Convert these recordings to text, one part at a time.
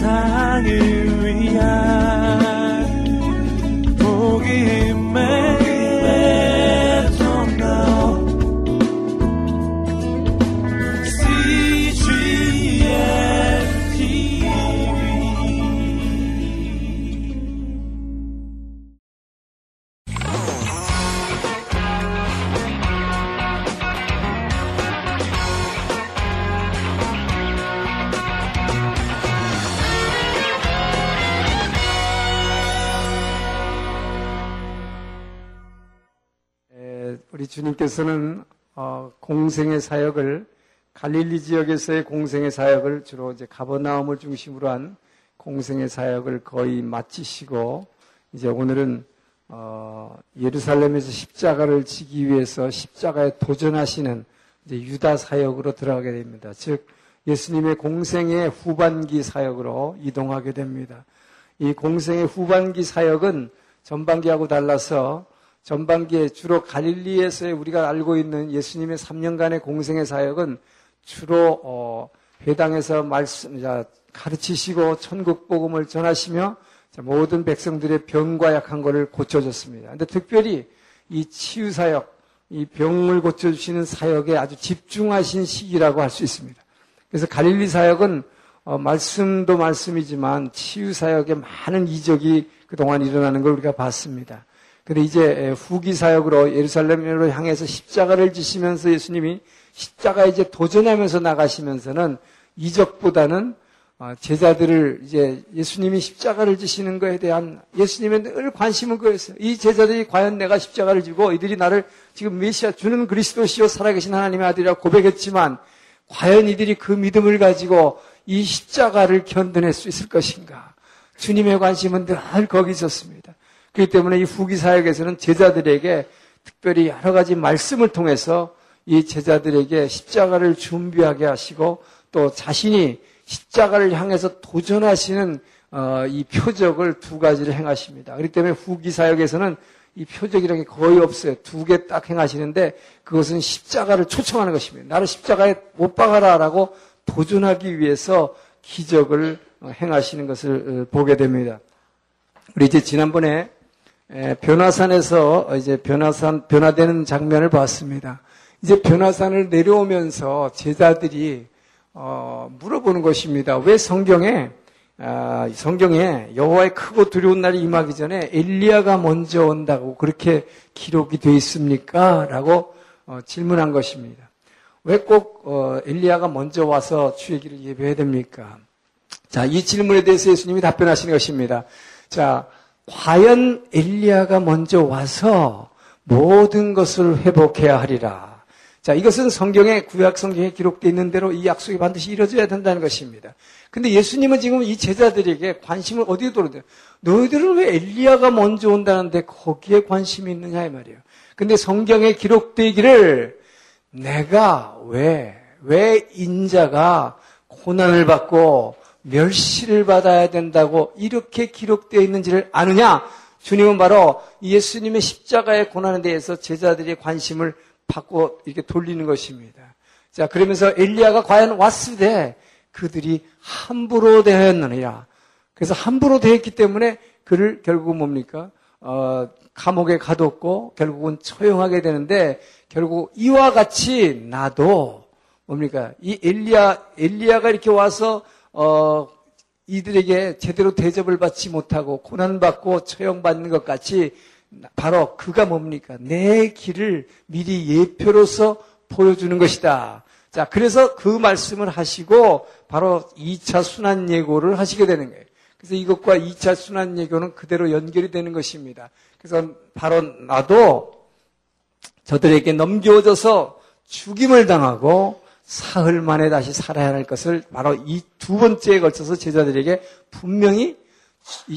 세상을 위한 주님께서는 어, 공생의 사역을 갈릴리 지역에서의 공생의 사역을 주로 이제 가버나움을 중심으로 한 공생의 사역을 거의 마치시고 이제 오늘은 어, 예루살렘에서 십자가를 지기 위해서 십자가에 도전하시는 유다 사역으로 들어가게 됩니다. 즉 예수님의 공생의 후반기 사역으로 이동하게 됩니다. 이 공생의 후반기 사역은 전반기하고 달라서 전반기에 주로 갈릴리에서의 우리가 알고 있는 예수님의 3년간의 공생의 사역은 주로 어, 회당에서 말씀 가르치시고 천국 복음을 전하시며 모든 백성들의 병과 약한 것을 고쳐줬습니다. 근데 특별히 이 치유 사역, 이 병을 고쳐주시는 사역에 아주 집중하신 시기라고 할 수 있습니다. 그래서 갈릴리 사역은 어, 말씀도 말씀이지만 치유 사역에 많은 이적이 그동안 일어나는 걸 우리가 봤습니다. 근데 이제 후기 사역으로 예루살렘으로 향해서 십자가를 지시면서 예수님이 십자가에 이제 도전하면서 나가시면서는 이적보다는 어, 제자들을 이제 예수님이 십자가를 지시는 것에 대한 예수님의 늘 관심은 그였어요. 이 제자들이 과연 내가 십자가를 지고 이들이 나를 지금 메시아 주는 그리스도시요 살아계신 하나님의 아들이라고 고백했지만 과연 이들이 그 믿음을 가지고 이 십자가를 견뎌낼 수 있을 것인가? 주님의 관심은 늘 거기 있었습니다. 그렇기 때문에 이 후기 사역에서는 제자들에게 특별히 여러 가지 말씀을 통해서 이 제자들에게 십자가를 준비하게 하시고 또 자신이 십자가를 향해서 도전하시는 어, 이 표적을 두 가지를 행하십니다. 그렇기 때문에 후기 사역에서는 이 표적이라는 게 거의 없어요. 두 개 딱 행하시는데 그것은 십자가를 초청하는 것입니다. 나를 십자가에 못 박아라라고 도전하기 위해서 기적을 행하시는 것을 어, 보게 됩니다. 우리 이제 지난번에 변화산에서 이제 변화산, 변화되는 장면을 봤습니다. 이제 변화산을 내려오면서 제자들이 어, 물어보는 것입니다. 왜 성경에 아, 성경에 여호와의 크고 두려운 날이 임하기 전에 엘리야가 먼저 온다고 그렇게 기록이 되어 있습니까? 라고 어, 질문한 것입니다. 왜 꼭 어, 엘리야가 먼저 와서 주의 길을 예배해야 됩니까? 자, 이 질문에 대해서 예수님이 답변하시는 것입니다. 자, 과연 엘리야가 먼저 와서 모든 것을 회복해야 하리라. 자, 이것은 성경에 구약 성경에 기록되어 있는 대로 이 약속이 반드시 이루어져야 된다는 것입니다. 근데 예수님은 지금 이 제자들에게 관심을 어디에 돌려요? 너희들은 왜 엘리야가 먼저 온다는데 거기에 관심이 있느냐 이 말이에요. 근데 성경에 기록되기를 내가 왜, 왜 인자가 고난을 받고 멸시를 받아야 된다고 이렇게 기록되어 있는지를 아느냐? 주님은 바로 예수님의 십자가의 고난에 대해서 제자들의 관심을 받고 이렇게 돌리는 것입니다. 자, 그러면서 엘리야가 과연 왔을 때 그들이 함부로 대하였느냐. 그래서 함부로 대했기 때문에 그를 결국 뭡니까? 어, 감옥에 가뒀고 결국은 처형하게 되는데 결국 이와 같이 나도 뭡니까? 이 엘리야 엘리야가 이렇게 와서 어, 이들에게 제대로 대접을 받지 못하고 고난받고 처형받는 것 같이 바로 그가 뭡니까? 내 길을 미리 예표로서 보여주는 것이다. 자, 그래서 그 말씀을 하시고 바로 2차 순환 예고를 하시게 되는 거예요. 그래서 이것과 2차 순환 예고는 그대로 연결이 되는 것입니다. 그래서 바로 나도 저들에게 넘겨져서 죽임을 당하고 사흘 만에 다시 살아야 할 것을 바로 이 두 번째에 걸쳐서 제자들에게 분명히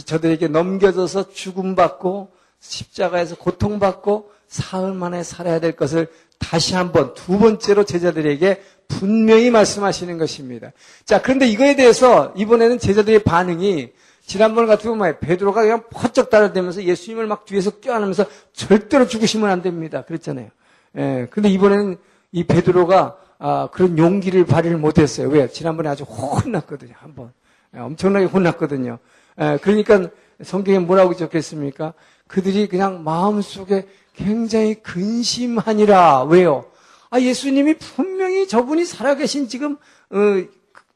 저들에게 넘겨져서 죽음받고 십자가에서 고통받고 사흘 만에 살아야 될 것을 다시 한번 두 번째로 제자들에게 분명히 말씀하시는 것입니다. 자, 그런데 이거에 대해서 이번에는 제자들의 반응이 지난번 같은 경우에 베드로가 그냥 퍼쩍 달아대면서 예수님을 막 뒤에서 껴안으면서 절대로 죽으시면 안 됩니다. 그랬잖아요. 예, 근데 이번에는 이 베드로가 아, 그런 용기를 발휘를 못했어요. 왜? 지난번에 아주 혼났거든요. 한번. 예, 엄청나게 혼났거든요. 예, 그러니까 성경에 뭐라고 적혔습니까? 그들이 그냥 마음속에 굉장히 근심하니라. 왜요? 아, 예수님이 분명히 저분이 살아계신 지금, 어,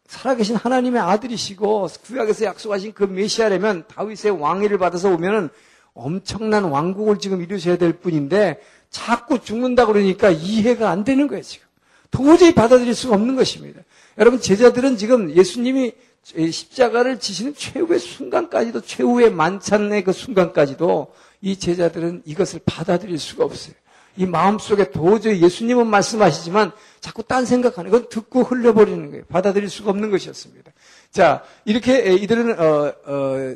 살아계신 하나님의 아들이시고, 구약에서 약속하신 그 메시아라면 다윗의 왕위를 받아서 오면은 엄청난 왕국을 지금 이루셔야 될 뿐인데, 자꾸 죽는다 그러니까 이해가 안 되는 거예요, 지금. 도저히 받아들일 수가 없는 것입니다. 여러분, 제자들은 지금 예수님이 십자가를 지시는 최후의 순간까지도, 최후의 만찬의 그 순간까지도 이 제자들은 이것을 받아들일 수가 없어요. 이 마음속에 도저히 예수님은 말씀하시지만 자꾸 딴 생각하는 건 듣고 흘려버리는 거예요. 받아들일 수가 없는 것이었습니다. 자, 이렇게 이들은 어, 어,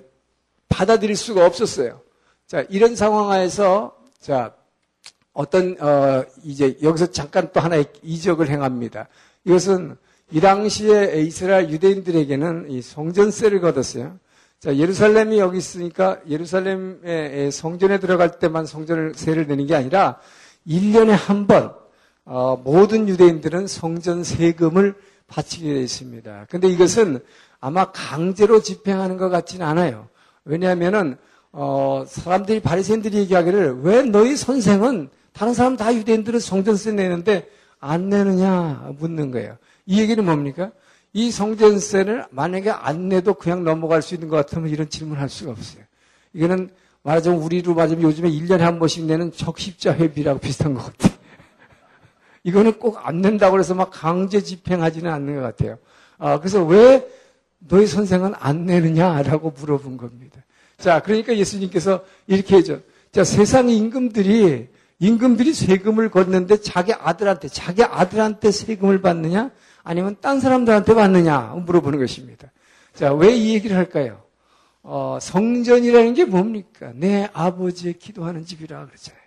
받아들일 수가 없었어요. 자, 이런 상황 하에서 자, 어떤 어, 이제 여기서 잠깐 또 하나의 이적을 행합니다. 이것은 이 당시에 이스라엘 유대인들에게는 이 성전세를 걷었어요. 자, 예루살렘이 여기 있으니까 예루살렘의 성전에 들어갈 때만 성전을 세를 내는 게 아니라 1년에 한 번, 어, 모든 유대인들은 성전 세금을 바치게 되어 있습니다. 근데 이것은 아마 강제로 집행하는 것 같지는 않아요. 왜냐하면은, 어, 사람들이, 바리새인들이 얘기하기를 왜 너희 선생은 다른 사람 다 유대인들은 성전세 내는데 안 내느냐 묻는 거예요. 이 얘기는 뭡니까? 이 성전세를 만약에 안 내도 그냥 넘어갈 수 있는 것 같으면 이런 질문을 할 수가 없어요. 이거는 말하자면 우리로 맞으면 요즘에 1년에 한 번씩 내는 적십자 회비라고 비슷한 것 같아요. 이거는 꼭 안 낸다고 해서 막 강제 집행하지는 않는 것 같아요. 아, 그래서 왜 너희 선생은 안 내느냐라고 물어본 겁니다. 자, 그러니까 예수님께서 이렇게 해줘. 자, 세상 임금들이 임금들이 세금을 걷는데 자기 아들한테 자기 아들한테 세금을 받느냐 아니면 딴 사람들한테 받느냐 물어보는 것입니다. 자, 왜 이 얘기를 할까요? 어, 성전이라는 게 뭡니까? 내 아버지의 기도하는 집이라 그러잖아요.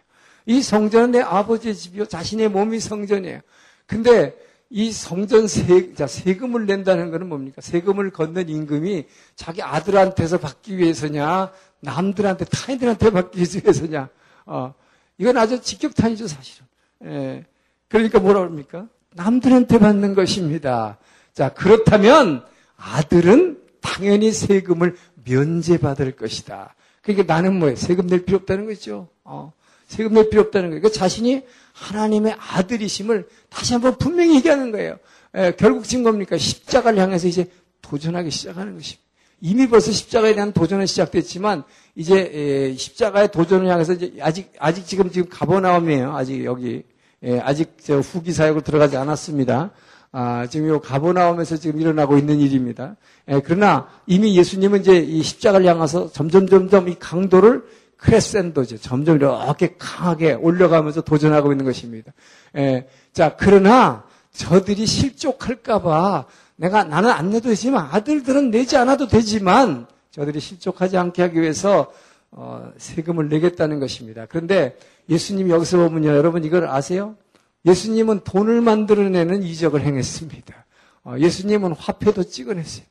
이 성전은 내 아버지의 집이요. 자신의 몸이 성전이에요. 근데 이 성전 세, 자, 세금을 낸다는 것은 뭡니까? 세금을 걷는 임금이 자기 아들한테서 받기 위해서냐, 남들한테, 타인들한테 받기 위해서냐, 어, 이건 아주 직격탄이죠, 사실은. 예. 그러니까 뭐라 그럽니까? 남들한테 받는 것입니다. 자, 그렇다면 아들은 당연히 세금을 면제받을 것이다. 그러니까 나는 뭐예요? 세금 낼 필요 없다는 거죠. 어, 세금 낼 필요 없다는 거예요. 그러니까 자신이 하나님의 아들이심을 다시 한번 분명히 얘기하는 거예요. 에, 결국 지금 뭡니까? 십자가를 향해서 이제 도전하기 시작하는 것입니다. 이미 벌써 십자가에 대한 도전은 시작됐지만 이제 에, 십자가의 도전을 향해서 이제 아직 아직 지금 지금 가버나움이에요. 아직 여기 에, 아직 후기 사역을 들어가지 않았습니다. 아, 지금 요 가보나움에서 지금 일어나고 있는 일입니다. 예, 그러나 이미 예수님은 이제 이 십자가를 향해서 점점 점점 이 강도를 크레센도죠. 점점 이렇게 강하게 올려가면서 도전하고 있는 것입니다. 예, 자, 그러나 저들이 실족할까봐 내가 나는 안 내도 되지만 아들들은 내지 않아도 되지만 저들이 실족하지 않게 하기 위해서 어, 세금을 내겠다는 것입니다. 그런데 예수님 여기서 보면요, 여러분 이걸 아세요? 예수님은 돈을 만들어내는 이적을 행했습니다. 어, 예수님은 화폐도 찍어냈어요.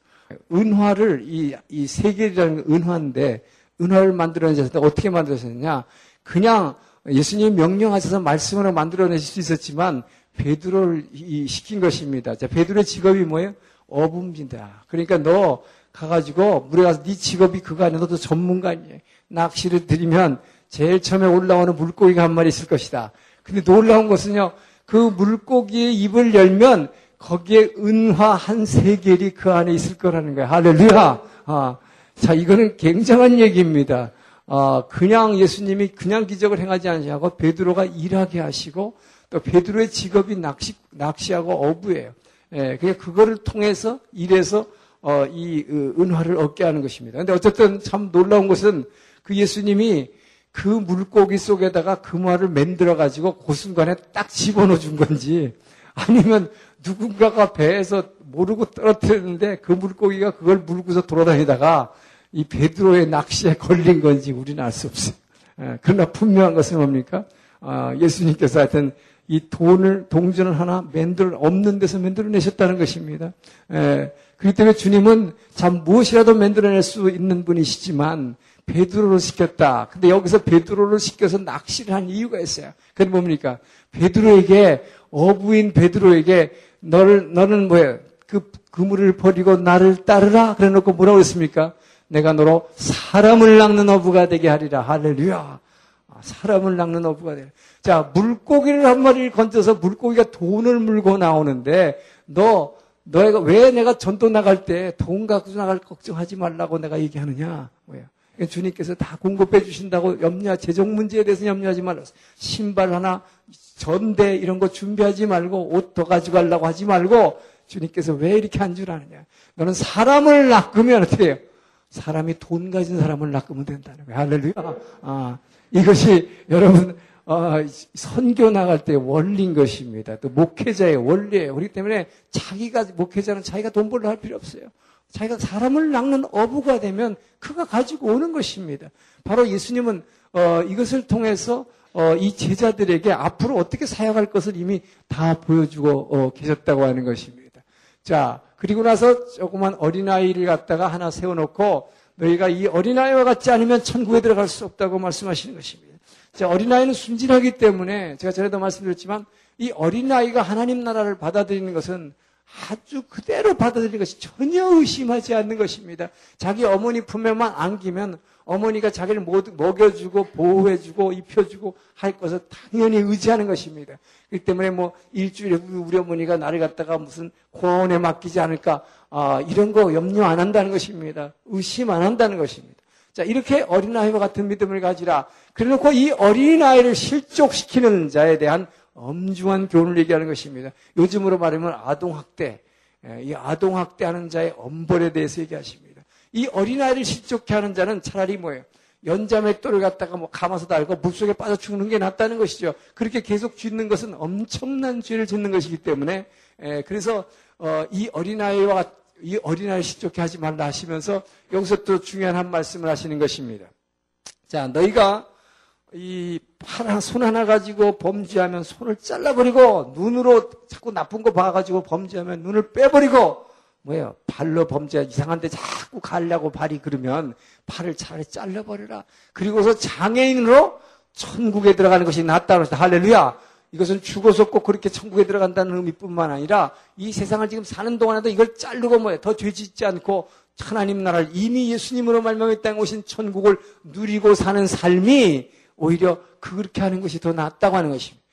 은화를 이, 이 세계라는 은화인데 은화를 만들어내셨는데 어떻게 만들어셨느냐? 그냥 예수님이 명령하셔서 말씀으로 만들어내실 수 있었지만 베드로를 시킨 것입니다. 자, 베드로의 직업이 뭐예요? 어부입니다. 그러니까 너 가가지고 물에 가서 네 직업이 그거 아니야. 너도 전문가니에요. 낚시를 들이면 제일 처음에 올라오는 물고기가 한 마리 있을 것이다. 근데 놀라운 것은요, 그 물고기의 입을 열면 거기에 은화 한 세겔이 그 안에 있을 거라는 거예요. 할렐루야! 아, 자, 이거는 굉장한 얘기입니다. 아, 그냥 예수님이 그냥 기적을 행하지 않으시고 베드로가 일하게 하시고 또 베드로의 직업이 낚시, 낚시하고 어부예요. 예, 그냥 그거를 통해서 일해서 어, 이 은화를 얻게 하는 것입니다. 근데 어쨌든 참 놀라운 것은 그 예수님이 그 물고기 속에다가 금화를 만들어 가지고 그 순간에 딱 집어넣어 준 건지 아니면 누군가가 배에서 모르고 떨어뜨렸는데 그 물고기가 그걸 물고서 돌아다니다가 이 베드로의 낚시에 걸린 건지 우리는 알 수 없어요. 예, 그러나 분명한 것은 뭡니까? 아, 예수님께서 하여튼 이 돈을 동전을 하나 만들 없는 데서 만들어내셨다는 것입니다. 예, 그렇기 때문에 주님은 참 무엇이라도 만들어낼 수 있는 분이시지만 베드로를 시켰다. 근데 여기서 베드로를 시켜서 낚시를 한 이유가 있어요. 그게 뭡니까? 베드로에게 어부인 베드로에게 너를 너는 뭐야? 그 그물을 버리고 나를 따르라 그래 놓고 뭐라고 했습니까? 내가 너로 사람을 낚는 어부가 되게 하리라. 할렐루야. 아, 사람을 낚는 어부가 되라. 자, 물고기를 한 마리를 건져서 물고기가 돈을 물고 나오는데 너 너희가 왜 내가 전도 나갈 때 돈 갖고 나갈 걱정하지 말라고 내가 얘기하느냐? 뭐야? 주님께서 다 공급해 주신다고 염려, 재정 문제에 대해서 염려하지 말라. 신발 하나, 전대 이런 거 준비하지 말고 옷 더 가져가려고 하지 말고 주님께서 왜 이렇게 한 줄 아느냐? 너는 사람을 낚으면 어떻게 해요? 사람이 돈 가진 사람을 낚으면 된다는 거예요. 할렐루야. 아, 이것이 여러분 어, 선교 나갈 때 원리인 것입니다. 또 목회자의 원리예요. 그렇기 때문에 자기가 목회자는 자기가 돈 벌러 할 필요 없어요. 자기가 사람을 낚는 어부가 되면 그가 가지고 오는 것입니다. 바로 예수님은 어, 이것을 통해서 어, 이 제자들에게 앞으로 어떻게 사역할 것을 이미 다 보여주고 어, 계셨다고 하는 것입니다. 자, 그리고 나서 조그만 어린아이를 갖다가 하나 세워놓고 너희가 이 어린아이와 같지 않으면 천국에 들어갈 수 없다고 말씀하시는 것입니다. 자, 어린아이는 순진하기 때문에 제가 전에도 말씀드렸지만 이 어린아이가 하나님 나라를 받아들이는 것은 아주 그대로 받아들이는 것이 전혀 의심하지 않는 것입니다. 자기 어머니 품에만 안기면 어머니가 자기를 먹여주고 보호해주고 입혀주고 할 것을 당연히 의지하는 것입니다. 그렇기 때문에 뭐 일주일에 우리 어머니가 나를 갖다가 무슨 고원에 맡기지 않을까 아, 이런 거 염려 안 한다는 것입니다. 의심 안 한다는 것입니다. 자 이렇게 어린아이와 같은 믿음을 가지라. 그래놓고 이 어린아이를 실족시키는 자에 대한 엄중한 교훈을 얘기하는 것입니다. 요즘으로 말하면 아동학대, 예, 이 아동학대하는 자의 엄벌에 대해서 얘기하십니다. 이 어린아이를 실족해 하는 자는 차라리 뭐예요? 연자맷돌을 갖다가 뭐 감아서 달고 물속에 빠져 죽는 게 낫다는 것이죠. 그렇게 계속 짓는 것은 엄청난 죄를 짓는 것이기 때문에 에, 예, 그래서 어, 이 어린아이와 이 어린아이 실족해 하지 말라 하시면서 여기서 또 중요한 한 말씀을 하시는 것입니다. 자, 너희가 이손 하나 가지고 범죄하면 손을 잘라버리고 눈으로 자꾸 나쁜 거 봐가지고 범죄하면 눈을 빼버리고 뭐예요? 발로 범죄 이상한데 자꾸 가려고 발이 그러면 발을 차라리 잘라버려라. 그리고서 장애인으로 천국에 들어가는 것이 낫다고 해서 할렐루야. 이것은 죽어서 꼭 그렇게 천국에 들어간다는 의미뿐만 아니라 이 세상을 지금 사는 동안에도 이걸 자르고 뭐예요? 더 죄짓지 않고 하나님 나라를 이미 예수님으로 말명에 땅에 오신 천국을 누리고 사는 삶이 오히려 그렇게 하는 것이 더 낫다고 하는 것입니다.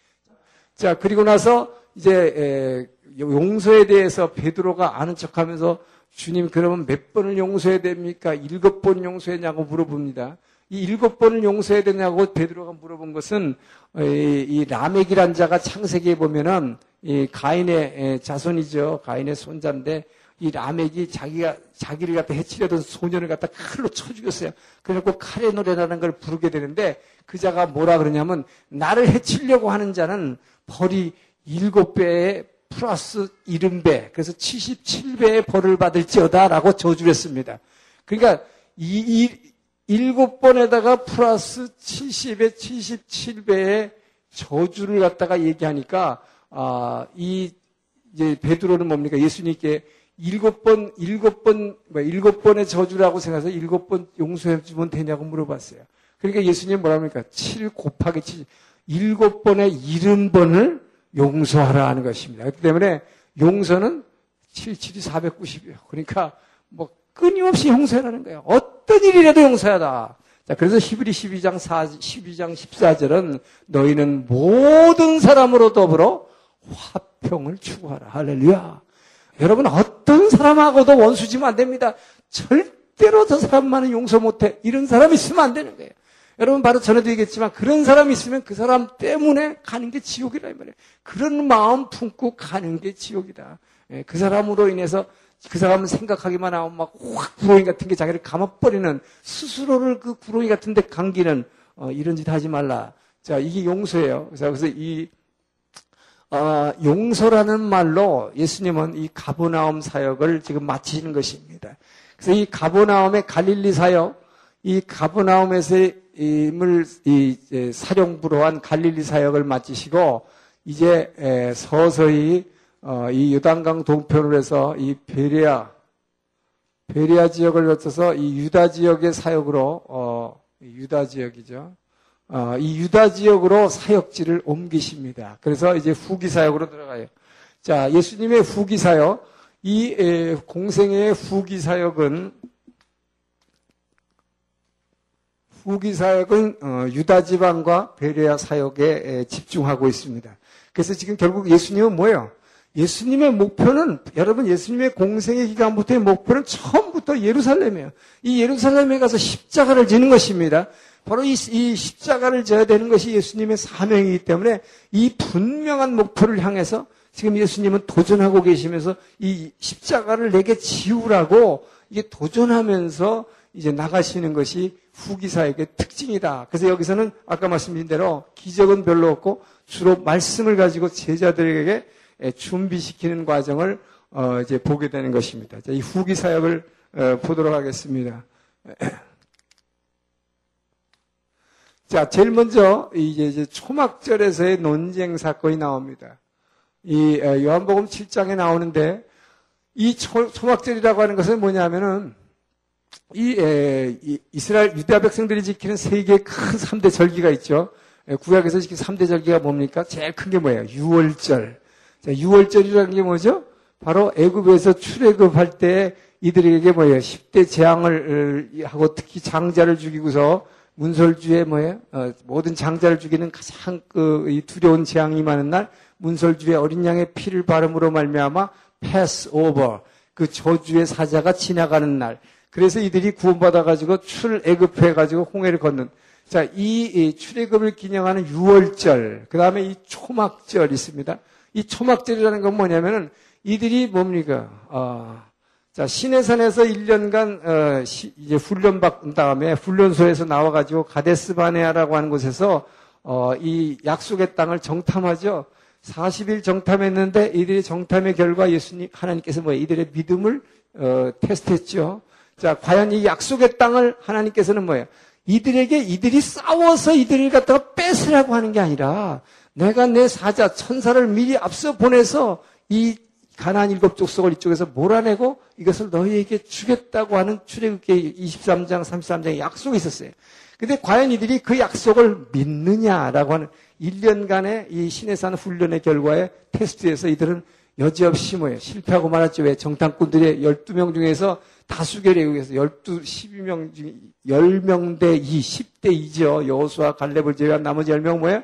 자, 그리고 나서 이제 용서에 대해서 베드로가 아는 척하면서 주님 그러면 몇 번을 용서해야 됩니까? 일곱 번 용서했냐고 물어봅니다. 이 일곱 번을 용서해야 되냐고 베드로가 물어본 것은 이 라멕이란 자가 창세기에 보면은 이 가인의 자손이죠. 가인의 손자인데 이 라멕이 자기가 자기를 갖다 해치려던 소년을 갖다 칼로 쳐 죽였어요. 그래갖고 칼의 노래라는 걸 부르게 되는데 그 자가 뭐라 그러냐면 나를 해치려고 하는 자는 벌이 일곱 배에 플러스 일흔 배 그래서 77배의 벌을 받을지어다라고 저주를 했습니다. 그러니까 이, 이 일곱 번에다가 플러스 70에 77배의 저주를 갖다가 얘기하니까 아, 이 이제 베드로는 뭡니까? 예수님께 일곱 번, 일곱 번, 뭐 일곱 번의 저주라고 생각해서 일곱 번 용서해주면 되냐고 물어봤어요. 그러니까 예수님 뭐라 합니까? 7 곱하기 7. 일곱 번의 일흔 번을 용서하라 하는 것입니다. 그렇기 때문에 용서는 7, 7이 490이에요. 그러니까 뭐 끊임없이 용서하라는 거예요. 어떤 일이라도 용서하다. 자, 그래서 히브리 12장 4, 12장 14절은 너희는 모든 사람으로 더불어 화평을 추구하라. 할렐루야. 여러분 어떤 사람하고도 원수지면 안 됩니다. 절대로 저 사람만은 용서 못해. 이런 사람 있으면 안 되는 거예요. 여러분 바로 전에도 얘기했지만 그런 사람이 있으면 그 사람 때문에 가는 게 지옥이라 이 말이에요. 그런 마음 품고 가는 게 지옥이다. 예, 그 사람으로 인해서 그 사람은 생각하기만 하면 막 확 구렁이 같은 게 자기를 감아버리는 스스로를 그 구렁이 같은 데 감기는 어, 이런 짓 하지 말라. 자, 이게 용서예요. 그래서 이 어, 용서라는 말로 예수님은 이 가보나움 사역을 지금 마치시는 것입니다. 그래서 이 가보나움의 갈릴리 사역, 이 가보나움에서 임을 이 사령부로 한 갈릴리 사역을 마치시고 이제 서서히 어, 이 유단강 동편으로 해서 이 베리아 베리아 지역을 거쳐서 이 유다 지역의 사역으로 어, 유다 지역이죠. 어, 이 유다 지역으로 사역지를 옮기십니다. 그래서 이제 후기 사역으로 들어가요. 자, 예수님의 후기 사역. 이 에, 공생의 후기 사역은 후기 사역은 어, 유다 지방과 베레아 사역에 에, 집중하고 있습니다. 그래서 지금 결국 예수님은 뭐예요? 예수님의 목표는 여러분 예수님의 공생의 기간부터의 목표는 처음부터 예루살렘이에요. 이 예루살렘에 가서 십자가를 지는 것입니다. 바로 이, 이 십자가를 져야 되는 것이 예수님의 사명이기 때문에 이 분명한 목표를 향해서 지금 예수님은 도전하고 계시면서 이 십자가를 내게 지우라고 이게 도전하면서 이제 나가시는 것이 후기사의 특징이다. 그래서 여기서는 아까 말씀드린 대로 기적은 별로 없고 주로 말씀을 가지고 제자들에게 준비시키는 과정을 어 이제 보게 되는 것입니다. 이 후기 사역을 어 보도록 하겠습니다. 자, 제일 먼저 이제 초막절에서의 논쟁 사건이 나옵니다. 이 요한복음 7장에 나오는데 이 초, 막절이라고 하는 것은 뭐냐면은 이, 에, 이 이스라엘 유대 백성들이 지키는 세 개의 큰 3대 절기가 있죠. 구약에서 지키는 3대 절기가 뭡니까? 제일 큰 게 뭐예요? 6월절. 자, 6월절이라는 게 뭐죠? 바로 애굽에서 출애굽할 때 이들에게 뭐예요? 10대 재앙을 하고 특히 장자를 죽이고서 문설주에 뭐예요? 어, 모든 장자를 죽이는 가장 그 두려운 재앙이 많은 날 문설주에 어린 양의 피를 바름으로 말미암아 패스 오버 그 저주의 사자가 지나가는 날 그래서 이들이 구원받아 가지고 출애굽해 가지고 홍해를 걷는 자, 이, 이 출애굽을 기념하는 6월절, 그 다음에 이 초막절 있습니다. 이 초막절이라는 건 뭐냐면은 이들이 뭡니까? 어, 자, 시내산에서 1년간 어, 시, 이제 훈련 받은 다음에 훈련소에서 나와 가지고 가데스 바네아라고 하는 곳에서 어, 이 약속의 땅을 정탐하죠. 40일 정탐했는데 이들의 정탐의 결과 예수님 하나님께서 뭐 이들의 믿음을 어, 테스트했죠. 자, 과연 이 약속의 땅을 하나님께서는 뭐예요? 이들에게 이들이 싸워서 이들을 갖다가 뺏으라고 하는 게 아니라 내가 내 사자 천사를 미리 앞서 보내서 이 가나안 일곱 족속을 이쪽에서 몰아내고 이것을 너희에게 주겠다고 하는 출애굽기 23장, 33장의 약속이 있었어요. 근데 과연 이들이 그 약속을 믿느냐라고 하는 1년간의 이 신해산 훈련의 결과에 테스트에서 이들은 여지없이 뭐예요? 실패하고 말았죠. 왜? 정탐꾼들의 12명 중에서 다수결에 의해서 12, 12명 중 10명 대 2, 10대 2죠. 여호수아 갈렙을 제외한 나머지 10명 뭐예요?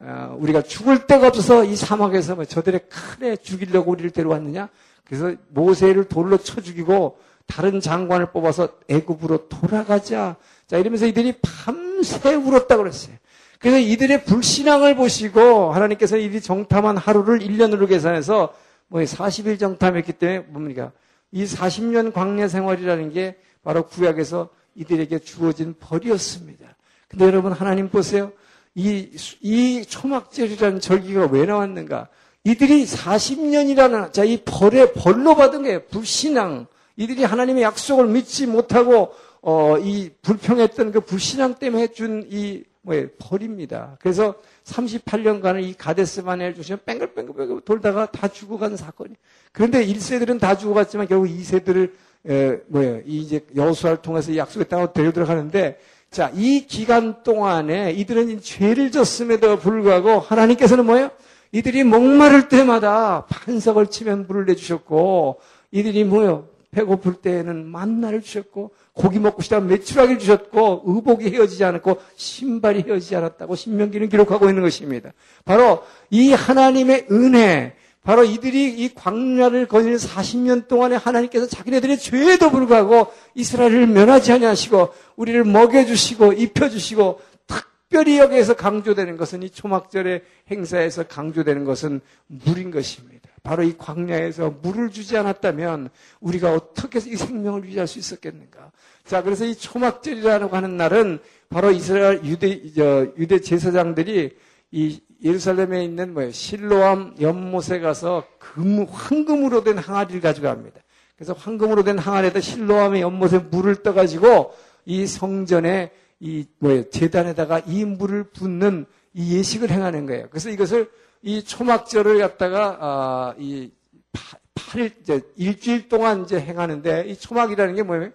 어, 우리가 죽을 데가 없어서 이 사막에서 뭐 저들의 칼에 죽이려고 우리를 데려왔느냐? 그래서 모세를 돌로 쳐 죽이고 다른 장관을 뽑아서 애굽으로 돌아가자. 자 이러면서 이들이 밤새 울었다 그랬어요. 그래서 이들의 불신앙을 보시고 하나님께서 이들이 정탐한 하루를 1년으로 계산해서 뭐 40일 정탐했기 때문에 뭡니까? 이 40년 광야 생활이라는 게 바로 구약에서 이들에게 주어진 벌이었습니다. 근데 여러분 하나님 보세요. 이, 이 초막절이라는 절기가 왜 나왔는가? 이들이 40년이라는, 자, 이 벌에, 벌로 받은 게 불신앙. 이들이 하나님의 약속을 믿지 못하고, 어, 이 불평했던 그 불신앙 때문에 해준 이, 뭐예 벌입니다. 그래서 38년간을 이 가데스만에 주시면 뺑글뺑글 돌다가 다 죽어간 사건이. 그런데 1세들은 다 죽어갔지만 결국 2세들을, 에, 뭐예요. 이제 여수를 통해서 약속의 땅으로 데려 들어가는데, 자, 이 기간 동안에 이들은 죄를 졌음에도 불구하고 하나님께서는 뭐예요? 이들이 목마를 때마다 반석을 치면 물을 내주셨고, 이들이 뭐예요? 배고플 때에는 만나를 주셨고, 고기 먹고 싶다면 매출하기를 주셨고, 의복이 헤어지지 않았고, 신발이 헤어지지 않았다고 신명기는 기록하고 있는 것입니다. 바로 이 하나님의 은혜, 바로 이들이 이 광야를 거니는 40년 동안에 하나님께서 자기네들의 죄에도 불구하고 이스라엘을 면하지 아니하시고 우리를 먹여주시고 입혀주시고 특별히 여기에서 강조되는 것은 이 초막절의 행사에서 강조되는 것은 물인 것입니다. 바로 이 광야에서 물을 주지 않았다면 우리가 어떻게 이 생명을 유지할 수 있었겠는가? 자, 그래서 이 초막절이라고 하는 날은 바로 이스라엘 유대, 유대 제사장들이 이 예루살렘에 있는 뭐 실로암 연못에 가서 금, 황금으로 된 항아리를 가져갑니다. 그래서 황금으로 된 항아리에다 실로암의 연못에 물을 떠가지고 이 성전에 이 뭐예요 재단에다가 이 물을 붓는 이 예식을 행하는 거예요. 그래서 이것을 이 초막절을 갖다가 아, 이 8일 이제 일주일 동안 이제 행하는데 이 초막이라는 게 뭐예요?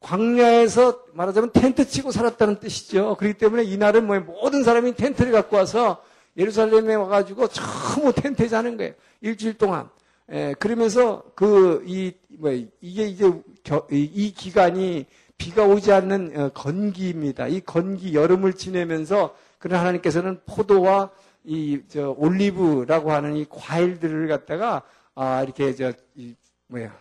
광야에서 말하자면 텐트 치고 살았다는 뜻이죠. 그렇기 때문에 이날은 뭐 모든 사람이 텐트를 갖고 와서 예루살렘에 와가지고 전부 텐트에 자는 거예요. 일주일 동안. 에, 그러면서 그, 이, 뭐, 이게 이제 겨, 이, 이 기간이 비가 오지 않는 어, 건기입니다. 이 건기 여름을 지내면서 그런 하나님께서는 포도와 이, 저, 올리브라고 하는 이 과일들을 갖다가, 아, 이렇게 저, 이, 뭐야,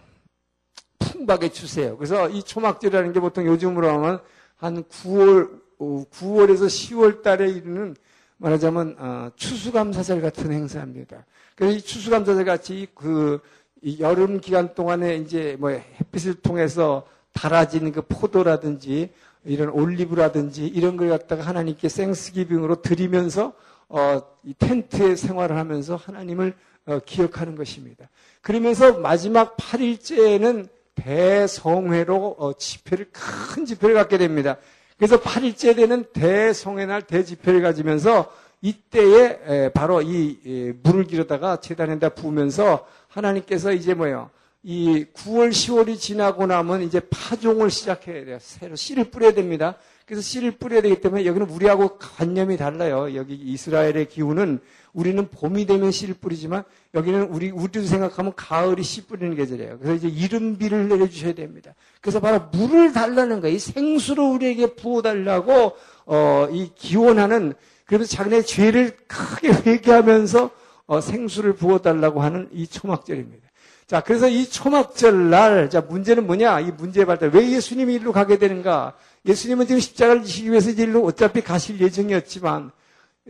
풍박에 주세요. 그래서 이 초막절이라는 게 보통 요즘으로 하면 한 9월, 9월에서 10월 달에 이르는 말하자면, 어, 추수감사절 같은 행사입니다. 그래서 이 추수감사절 같이 그, 이 여름 기간 동안에 이제 뭐 햇빛을 통해서 달아진 그 포도라든지 이런 올리브라든지 이런 걸 갖다가 하나님께 생스기빙으로 드리면서 어, 이 텐트에 생활을 하면서 하나님을 어, 기억하는 것입니다. 그러면서 마지막 8일째에는 대성회로 어, 집회를 큰 집회를 갖게 됩니다. 그래서 8일째 되는 대성회 날 대집회를 가지면서 이때에 에, 바로 이 에, 물을 기르다가 재단에다 부으면서 하나님께서 이제 뭐요? 이 9월, 10월이 지나고 나면 이제 파종을 시작해야 돼요. 새로 씨를 뿌려야 됩니다. 그래서 씨를 뿌려야 되기 때문에 여기는 우리하고 관념이 달라요. 여기 이스라엘의 기후는 우리는 봄이 되면 씨를 뿌리지만 여기는 우리 우리도 생각하면 가을이 씨 뿌리는 계절이에요. 그래서 이제 이른비를 내려주셔야 됩니다. 그래서 바로 물을 달라는 거예요. 이 생수를 우리에게 부어달라고 어, 이 기원하는 그래서 자기네 죄를 크게 회개하면서 어, 생수를 부어달라고 하는 이 초막절입니다. 자, 그래서 이 초막절 날, 자, 문제는 뭐냐? 이 문제의 발달. 왜 예수님이 일로 가게 되는가? 예수님은 지금 십자가를 지기 위해서 일로 어차피 가실 예정이었지만,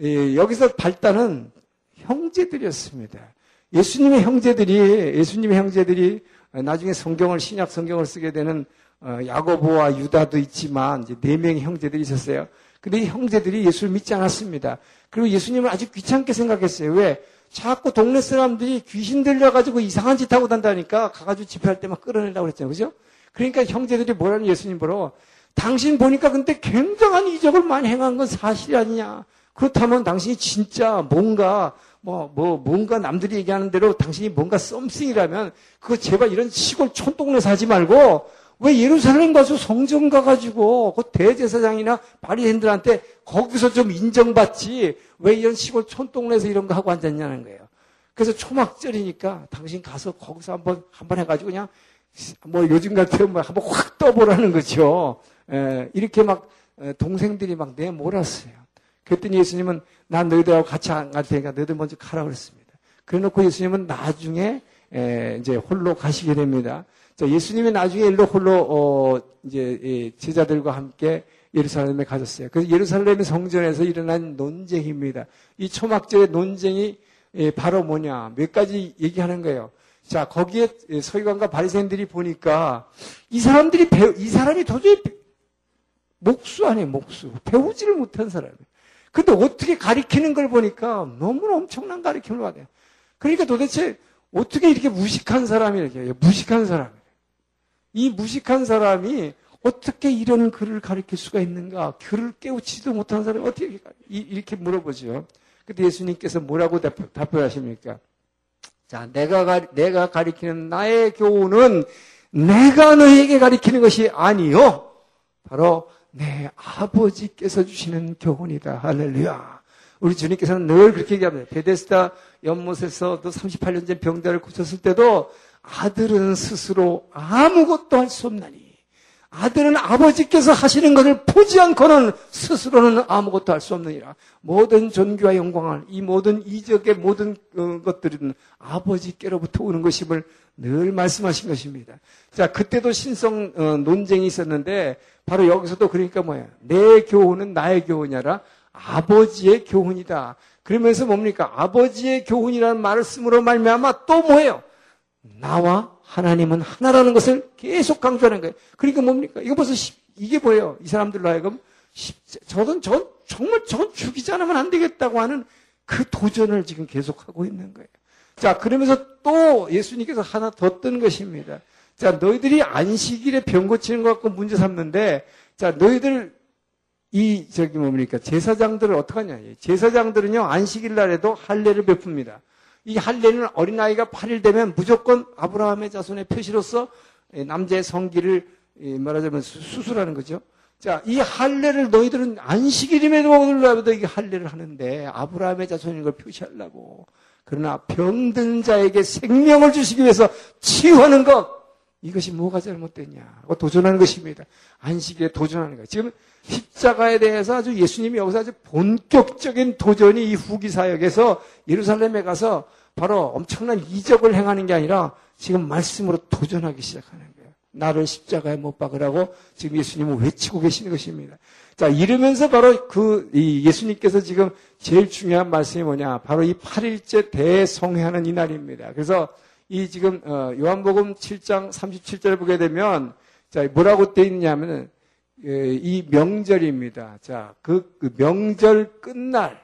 예, 여기서 발단은 형제들이었습니다. 예수님의 형제들이, 예수님의 형제들이 나중에 성경을, 신약 성경을 쓰게 되는 어, 야고보와 유다도 있지만, 이제 네 명의 형제들이 있었어요. 근데 이 형제들이 예수를 믿지 않았습니다. 그리고 예수님을 아주 귀찮게 생각했어요. 왜? 자꾸 동네 사람들이 귀신 들려가지고 이상한 짓 하고 단다니까 가가지고 집회할 때만 끌어내려고 그랬잖아요. 그죠? 그러니까 형제들이 뭐라는 예수님 보러 당신 보니까 근데 굉장한 이적을 많이 행한 건 사실이 아니냐. 그렇다면 당신이 진짜 뭔가 뭐, 뭐, 뭔가 남들이 얘기하는 대로 당신이 뭔가 썸씽이라면 그거 제발 이런 시골 촌동네서 하지 말고 왜 예루살렘 가서 성전 가가지고 그 대제사장이나 바리새인들한테 거기서 좀 인정받지 왜 이런 시골 촌동네에서 이런 거 하고 앉았냐는 거예요. 그래서 초막절이니까 당신 가서 거기서 한번 한번 해가지고 그냥 뭐 요즘 같으면 뭐 한번 확 떠보라는 거죠. 에, 예, 이렇게 막 동생들이 막 내몰았어요. 그랬더니 예수님은 난 너희들하고 같이 안 갈 테니까 너희들 먼저 가라 그랬습니다. 그래놓고 예수님은 나중에 에, 이제 홀로 가시게 됩니다. 자, 예수님이 나중에 일로 홀로 어, 이제 제자들과 함께 예루살렘에 가셨어요. 그래서 예루살렘 성전에서 일어난 논쟁입니다. 이 초막절의 논쟁이 바로 뭐냐? 몇 가지 얘기하는 거예요. 자, 거기에 서기관과 바리새인들이 보니까 이 사람들이 배우, 이 사람이 도저히 목수 아니에요, 목수. 배우지를 못한 사람이에요. 근데 어떻게 가리키는 걸 보니까 너무나 엄청난 가리킴을 받아요. 그러니까 도대체 어떻게 이렇게 무식한 사람이 이렇게 무식한 사람. 이 무식한 사람이 어떻게 이런 글을 가르칠 수가 있는가? 글을 깨우치지도 못하는 사람이 어떻게 이렇게 물어보죠. 그때 예수님께서 뭐라고 답변하십니까? 자, 내가 가, 내가 가리키는 나의 교훈은 내가 너에게 가리키는 것이 아니요. 바로 내 아버지께서 주시는 교훈이다. 할렐루야. 우리 주님께서는 늘 그렇게 얘기합니다. 베데스다 연못에서 또 38년 전 병자를 고쳤을 때도 아들은 스스로 아무것도 할 수 없나니 아들은 아버지께서 하시는 것을 보지 않고는 스스로는 아무것도 할 수 없느니라. 모든 존귀와 영광을 이 모든 이적의 모든 어, 것들은 아버지께로부터 오는 것임을 늘 말씀하신 것입니다. 자, 그때도 신성 어, 논쟁이 있었는데 바로 여기서도 그러니까 뭐야? 내 교훈은 나의 교훈이라 아버지의 교훈이다. 그러면서 뭡니까? 아버지의 교훈이라는 쓰므로 말미암아 또 뭐예요? 나와 하나님은 하나라는 것을 계속 강조하는 거예요. 그러니까 뭡니까? 이거 벌써 이게 뭐예요? 이 사람들로 하여금 저건 저 정말 저건 죽이지 않으면 안 되겠다고 하는 그 도전을 지금 계속하고 있는 거예요. 자, 그러면서 또 예수님께서 하나 더 뜬 것입니다. 자, 너희들이 안식일에 병 고치는 것 갖고 문제 삼는데, 자, 너희들 이 저기 뭡니까 제사장들을 어떻게 하냐? 제사장들은요 안식일 날에도 할례를 베풉니다. 이 할례는 어린아이가 8일 되면 무조건 아브라함의 자손의 표시로서 남자의 성기를 말하자면 수술하는 거죠. 자, 이 할례를 너희들은 안식일임에도 먹으려고 이 할례를 하는데 아브라함의 자손인 걸 표시하려고. 그러나 병든 자에게 생명을 주시기 위해서 치유하는 것 이것이 뭐가 잘못됐냐? 고 도전하는 것입니다. 안식에 도전하는 것. 지금 십자가에 대해서 아주 예수님이 여기서 아주 본격적인 도전이 이 후기 사역에서 예루살렘에 가서 바로 엄청난 이적을 행하는 게 아니라 지금 말씀으로 도전하기 시작하는 거예요. 나를 십자가에 못 박으라고 지금 예수님은 외치고 계시는 것입니다. 자, 이러면서 바로 그 예수님께서 지금 제일 중요한 말씀이 뭐냐? 바로 이 8일째 대성회하는 이 날입니다. 그래서 이 지금 어, 요한복음 7장 37절 보게 되면 자, 뭐라고 돼 있냐면은 예, 이 명절입니다. 자, 그, 그 명절 끝날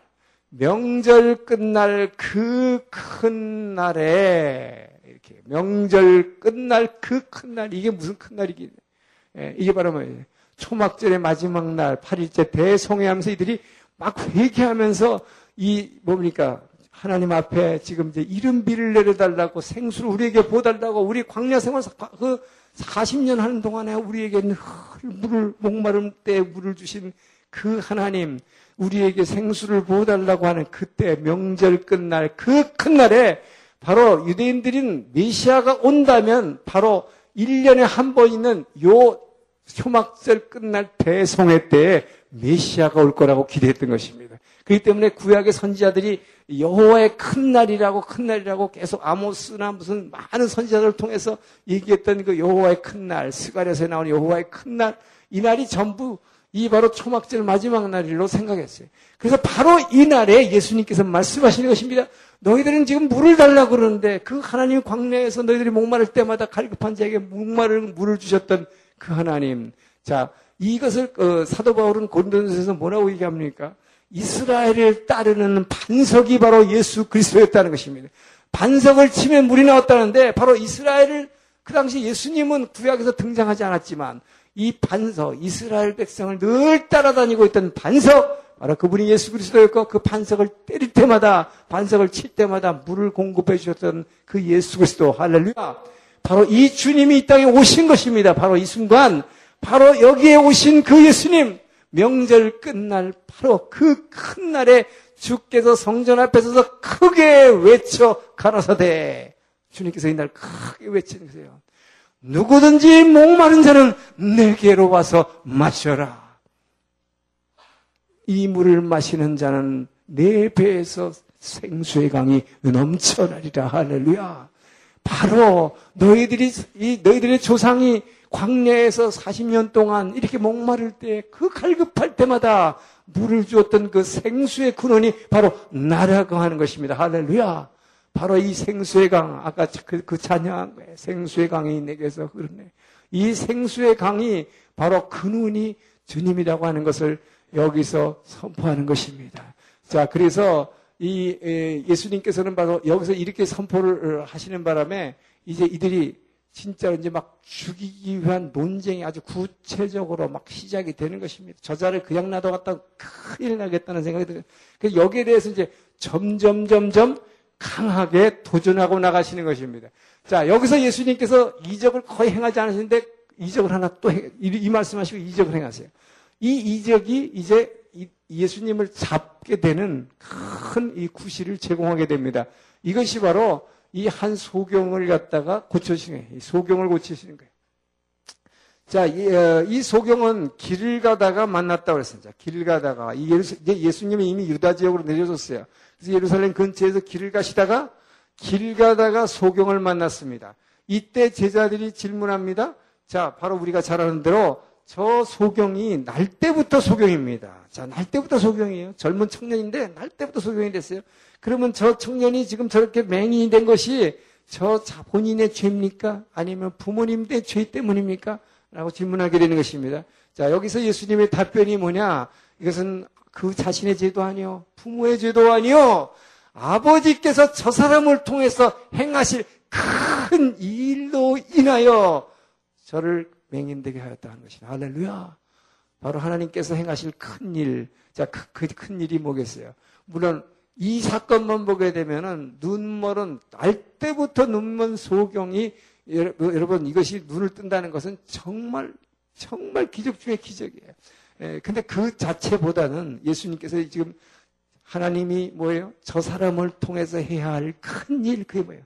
명절 끝날 그 큰 날에 이렇게 명절 끝날 그 큰 날 이게 무슨 큰 날이긴 예, 이게 바로 뭐예요? 초막절의 마지막 날 8일째 대성회하면서 이들이 막 회개하면서 이 뭡니까 하나님 앞에 지금 이제 이른비를 내려달라고 생수를 우리에게 보달라고 우리 광야 생활 그 40년 하는 동안에 우리에게 늘 물을 목마름 때 물을 주신 그 하나님 우리에게 생수를 보달라고 하는 그때 명절 끝날 그 큰 날에 바로 유대인들인 메시아가 온다면 바로 1년에 한 번 있는 요 효막절 끝날 대성회 때에 메시아가 올 거라고 기대했던 것입니다. 그렇기 때문에 구약의 선지자들이 여호와의 큰 날이라고 큰 날이라고 계속 아모스나 무슨 많은 선지자들을 통해서 얘기했던 그 여호와의 큰 날, 스가랴서에 나오는 여호와의 큰 날, 이 날이 전부 이 바로 초막절 마지막 날로 생각했어요. 그래서 바로 이 날에 예수님께서 말씀하시는 것입니다. 너희들은 지금 물을 달라고 그러는데 그 하나님 광야에서 너희들이 목마를 때마다 갈급한 자에게 목마른 물을 주셨던 그 하나님. 자, 이것을 어, 사도 바울은 고린도전서에서 뭐라고 얘기합니까? 이스라엘을 따르는 반석이 바로 예수 그리스도였다는 것입니다. 반석을 치면 물이 나왔다는데 바로 이스라엘을 그 당시 예수님은 구약에서 등장하지 않았지만 이 반석 이스라엘 백성을 늘 따라다니고 있던 반석 바로 그분이 예수 그리스도였고 그 반석을 때릴 때마다 반석을 칠 때마다 물을 공급해 주셨던 그 예수 그리스도 할렐루야 바로 이 주님이 이 땅에 오신 것입니다. 바로 이 순간 바로 여기에 오신 그 예수님 명절 끝날 바로 그 큰 날에 주께서 성전 앞에 서서 크게 외쳐 가라사대 주님께서 이날 크게 외치는 거예요. 누구든지 목마른 자는 내게로 와서 마셔라. 이 물을 마시는 자는 내 배에서 생수의 강이 넘쳐나리라. 할렐루야. 바로 너희들이 이 너희들의 조상이 광야에서 40년 동안 이렇게 목마를 때 그 갈급할 때마다 물을 주었던 그 생수의 근원이 바로 나라고 하는 것입니다. 할렐루야. 바로 이 생수의 강, 아까 그, 그 거예요. 생수의 강이 내게서 흐르네. 이 생수의 강이 바로 근원이 주님이라고 하는 것을 여기서 선포하는 것입니다. 자, 그래서 이 예수님께서는 바로 여기서 이렇게 선포를 하시는 바람에 이제 이들이 진짜 이제 막 죽이기 위한 논쟁이 아주 구체적으로 막 시작이 되는 것입니다. 저자를 그냥 놔둬갔다 큰일 나겠다는 생각이 들어요. 여기에 대해서 이제 점점 점점 강하게 도전하고 나가시는 것입니다. 자, 여기서 예수님께서 이적을 거의 행하지 않으시는데 이적을 하나 또 해, 이, 말씀하시고 이적을 행하세요. 이 이적이 이제 예수님을 잡게 되는 큰 이 구실을 제공하게 됩니다. 이것이 바로 이 한 소경을 갖다가 고쳐시는 거예요. 소경을 고치시는 거예요. 자, 이, 어, 이, 소경은 길을 가다가 만났다고 그랬습니다. 길을 가다가 이 예수, 님이 이미 유다 지역으로 내려졌어요. 그래서 예루살렘 근처에서 길을 가시다가 길 가다가 소경을 만났습니다. 이때 제자들이 질문합니다. 자, 바로 우리가 잘 아는 대로 저 소경이 날 때부터 소경입니다. 자, 날 때부터 소경이에요. 젊은 청년인데 날 때부터 소경이 됐어요. 그러면 저 청년이 지금 저렇게 맹인이 된 것이 저 본인의 죄입니까? 아니면 부모님의 죄 때문입니까? 라고 질문하게 되는 것입니다. 자, 여기서 예수님의 답변이 뭐냐? 이것은 그 자신의 죄도 아니요. 부모의 죄도 아니요. 아버지께서 저 사람을 통해서 행하실 큰 일로 인하여 저를 맹인되게 하였다는 것이다. 할렐루야. 바로 하나님께서 행하실 큰 일. 자, 그, 큰 일이 뭐겠어요? 물론 이 사건만 보게 되면은 눈멀은 날 때부터 눈먼 소경이 여러분 이것이 눈을 뜬다는 것은 정말 정말 기적 중의 기적이에요. 예, 근데 그 자체보다는 예수님께서 지금 하나님이 뭐예요? 저 사람을 통해서 해야 할 큰 일, 그게 뭐예요?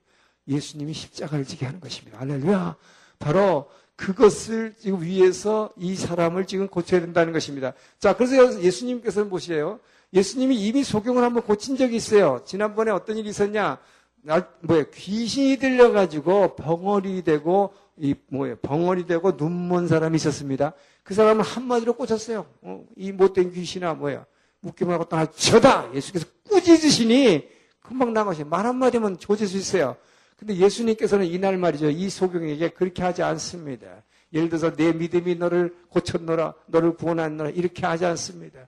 예수님이 십자가를 지게 하는 것입니다. 할렐루야. 바로 그것을 지금 위해서 이 사람을 지금 고쳐야 된다는 것입니다. 자, 그래서 예수님께서는 보시에요. 예수님이 이미 소경을 한번 고친 적이 있어요. 지난번에 어떤 일이 있었냐? 날, 뭐야, 귀신이 들려가지고 벙어리 되고, 이, 뭐예요, 벙어리 되고 눈먼 사람이 있었습니다. 그 사람을 한마디로 꽂혔어요. 어, 이 못된 귀신아, 뭐야. 묶기만 하고 떠나, 저다! 예수께서 꾸짖으시니, 금방 나가셔요. 말 한마디면 조질 수 있어요. 근데 예수님께서는 이날 말이죠. 이 소경에게 그렇게 하지 않습니다. 예를 들어서 내 믿음이 너를 고쳤노라, 너를 구원하노라, 이렇게 하지 않습니다.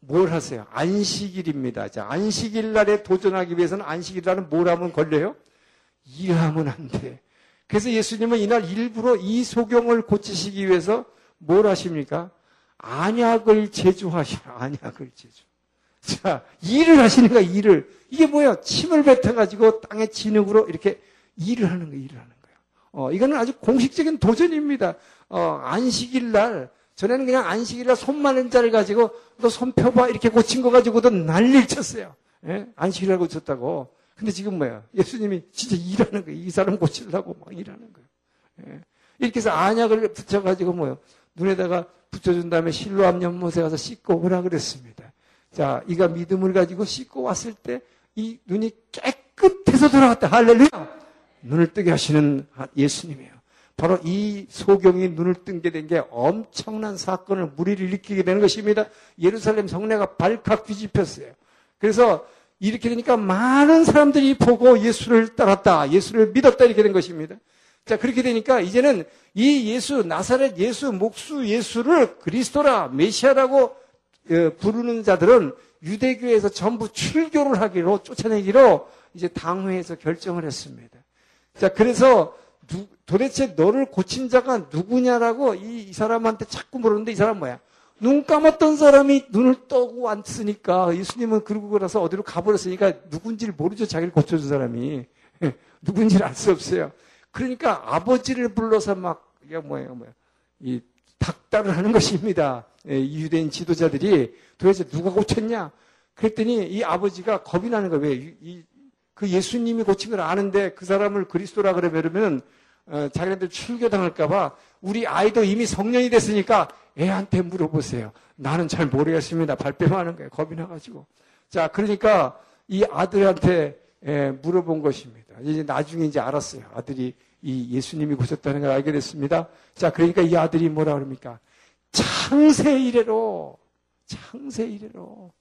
뭘 하세요? 안식일입니다. 자, 안식일 날에 도전하기 위해서는 안식일 날은 뭘 하면 걸려요? 일하면 안 돼. 그래서 예수님은 이날 일부러 이 소경을 고치시기 위해서 뭘 하십니까? 안약을 제조하시라. 안약을 제조. 자, 일을 거야, 일을. 이게 뭐야? 침을 뱉어가지고 땅에 진흙으로 이렇게 일을 하는 거야, 일을 하는 거야. 어, 이거는 아주 공식적인 도전입니다. 어, 안식일 날, 전에는 그냥 안식일 날 손 많은 자를 가지고 너 손 펴봐 이렇게 고친 거 가지고도 난리를 쳤어요. 예? 안식일 날 고쳤다고. 근데 지금 뭐야? 예수님이 진짜 일하는 거예요. 이 사람 고치려고 막 일하는 거예요. 예? 이렇게 해서 안약을 붙여가지고 뭐요? 눈에다가 붙여준 다음에 실로암 연못에 가서 씻고 오라 그랬습니다. 자, 이가 믿음을 가지고 씻고 왔을 때 이 눈이 깨끗해서 돌아왔다. 할렐루야! 눈을 뜨게 하시는 예수님이에요. 바로 이 소경이 눈을 뜬게 된 게 엄청난 사건을 무리를 일으키게 되는 것입니다. 예루살렘 성내가 발칵 뒤집혔어요. 그래서 이렇게 되니까 많은 사람들이 보고 예수를 따랐다. 예수를 믿었다. 이렇게 된 것입니다. 자, 그렇게 되니까 이제는 이 예수, 나사렛 예수, 목수 예수를 그리스도라, 메시아라고 어, 부르는 자들은 유대교에서 전부 출교를 하기로, 쫓아내기로 이제 당회에서 결정을 했습니다. 자, 그래서 누, 도대체 너를 고친 자가 누구냐라고 이, 이 사람한테 자꾸 물었는데 이 사람 뭐야? 눈 감았던 사람이 눈을 떠고 앉으니까 예수님은 그러고 나서 어디로 가버렸으니까 누군지를 모르죠. 자기를 고쳐준 사람이. 누군지를 알 수 없어요. 그러니까 아버지를 불러서 막, 이게 뭐예요, 뭐예요. 이 닥달을 하는 것입니다. 예, 이 유대인 지도자들이 도대체 누가 고쳤냐? 그랬더니 이 아버지가 겁이 나는 거예요. 왜? 이, 그 예수님이 고친 걸 아는데 그 사람을 그리스도라 그러면 어, 자기네들 출교당할까봐 우리 아이도 이미 성년이 됐으니까 애한테 물어보세요. 나는 잘 모르겠습니다. 발뺌 하는 거예요. 겁이 나가지고. 자, 그러니까 이 아들한테 예, 물어본 것입니다. 이제 나중에 이제 알았어요. 아들이 이 예수님이 고쳤다는 걸 알게 됐습니다. 자, 그러니까 이 아들이 뭐라 그럽니까? 창세 이래로, 창세 이래로.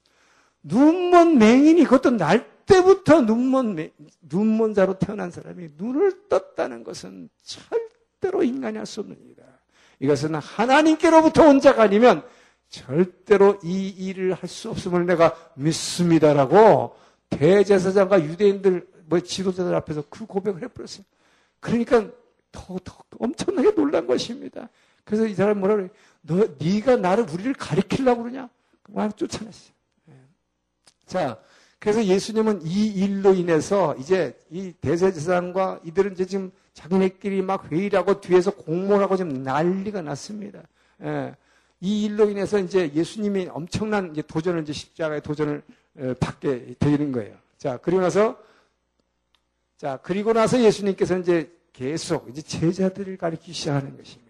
눈먼 맹인이 그것도 날 때부터 눈먼, 눈먼 자로 태어난 사람이 눈을 떴다는 것은 절대로 인간이 할 수 없는 일이다. 이것은 하나님께로부터 온 자가 아니면 절대로 이 일을 할 수 없음을 내가 믿습니다라고 대제사장과 유대인들, 뭐 지도자들 앞에서 그 고백을 해버렸어요. 그러니까 더, 더 엄청나게 놀란 것입니다. 그래서 이 사람 뭐라 그래? 너, 네가 나를 우리를 가리키려고 그러냐? 막 쫓아냈어요. 예. 자, 그래서 예수님은 이 일로 인해서 이제 이 대제사장과 이들은 이제 지금 자기네끼리 막 회의를 하고 뒤에서 공모를 하고 지금 난리가 났습니다. 예. 이 일로 인해서 이제 예수님이 엄청난 이제 도전을 이제 십자가의 도전을 어, 받게 되는 거예요. 자, 그리고 나서 자, 그리고 나서 예수님께서 이제 계속 이제 제자들을 가리키기 시작하는 것입니다.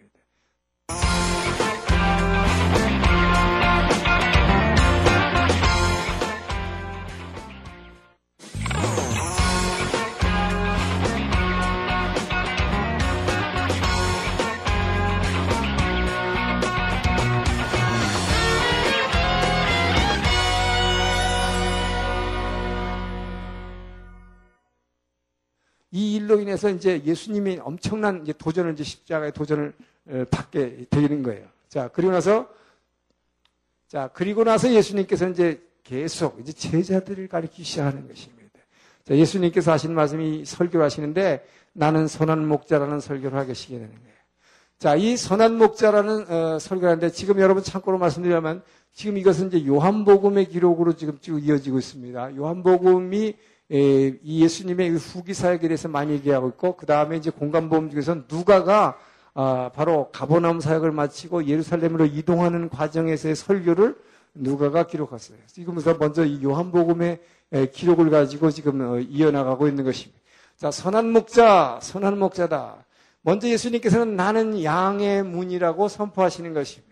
이 일로 인해서 이제 예수님이 엄청난 이제 도전을 이제 십자가의 도전을 어, 받게 되는 거예요. 자, 그리고 나서 자, 그리고 나서 예수님께서 이제 계속 이제 제자들을 가리키기 시작하는 것입니다. 자, 예수님께서 하신 말씀이 설교를 하시는데 나는 선한 목자라는 설교를 하게 시게 되는 거예요. 자, 이 선한 목자라는 어, 설교를 하는데 지금 여러분 참고로 말씀드리면 지금 이것은 이제 요한복음의 기록으로 지금 쭉 이어지고 있습니다. 요한복음이 이 예수님의 후기 사역에 대해서 많이 얘기하고 있고 그 다음에 이제 공간보험 중에서 누가가 아, 바로 가보나움 사역을 마치고 예루살렘으로 이동하는 과정에서의 설교를 누가가 기록했어요. 지금부터 먼저 이 요한복음의 기록을 가지고 지금 어, 이어나가고 있는 것입니다. 자, 선한 목자, 선한 목자다. 먼저 예수님께서는 나는 양의 문이라고 선포하시는 것입니다.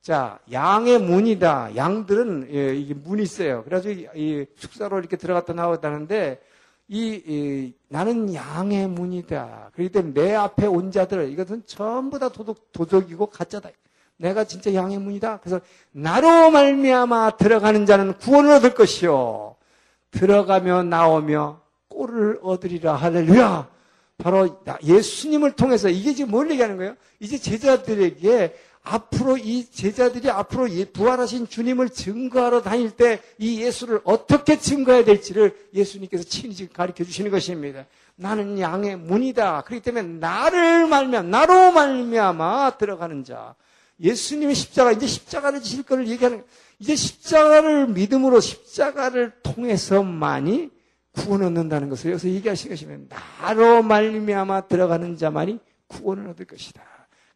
자, 양의 문이다. 양들은 예, 이게 문이 있어요. 그래가지고 이 숙사로 이렇게 들어갔다 나왔다는데 이, 이, 나는 양의 문이다. 그렇기 때문에 내 앞에 온 자들 이것은 전부 다 도덕 도적이고 가짜다. 내가 진짜 양의 문이다. 그래서 나로 말미암아 들어가는 자는 구원을 얻을 것이요. 들어가며 나오며 꼴을 얻으리라. 할렐루야. 바로 예수님을 통해서 이게 지금 뭘 얘기하는 거예요? 이제 제자들에게 앞으로 이 제자들이 앞으로 부활하신 주님을 증거하러 다닐 때 이 예수를 어떻게 증거해야 될지를 예수님께서 친히 지금 가르쳐 주시는 것입니다. 나는 양의 문이다. 그렇기 때문에 나를 말면 나로 말미암아 들어가는 자. 예수님의 십자가 이제 십자가를 지실 것을 얘기하는 이제 십자가를 믿음으로 십자가를 통해서만이 구원 얻는다는 것을 여기서 얘기하신 것이면 나로 말미암아 들어가는 자만이 구원을 얻을 것이다.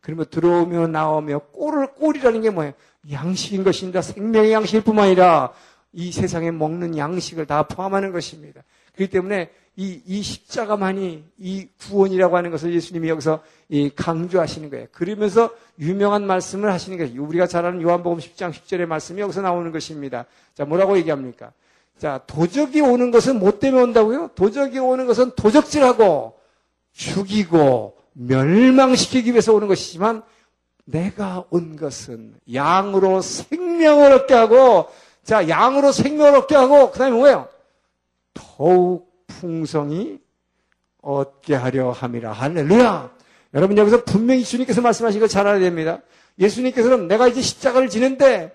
그러면 들어오며 나오며 꼴을 꼴이라는 게 뭐예요? 양식인 것입니다. 생명의 양식일 뿐만 아니라 이 세상에 먹는 양식을 다 포함하는 것입니다. 그렇기 때문에 이, 이 십자가만이 이 구원이라고 하는 것을 예수님이 여기서 강조하시는 거예요. 그러면서 유명한 말씀을 하시는 거예요. 우리가 잘 아는 요한복음 10장 10절의 말씀이 여기서 나오는 것입니다. 자, 뭐라고 얘기합니까? 자, 도적이 오는 것은 뭐 때문에 온다고요? 도적이 오는 것은 도적질하고 죽이고 멸망시키기 위해서 오는 것이지만 내가 온 것은 양으로 생명을 얻게 하고 자 양으로 생명을 얻게 하고 그 다음에 뭐예요? 더욱 풍성이 얻게 하려 함이라. 할렐루야! 여러분 여기서 분명히 주님께서 말씀하신 걸잘 알아야 됩니다. 예수님께서는 내가 이제 십자가를 지는데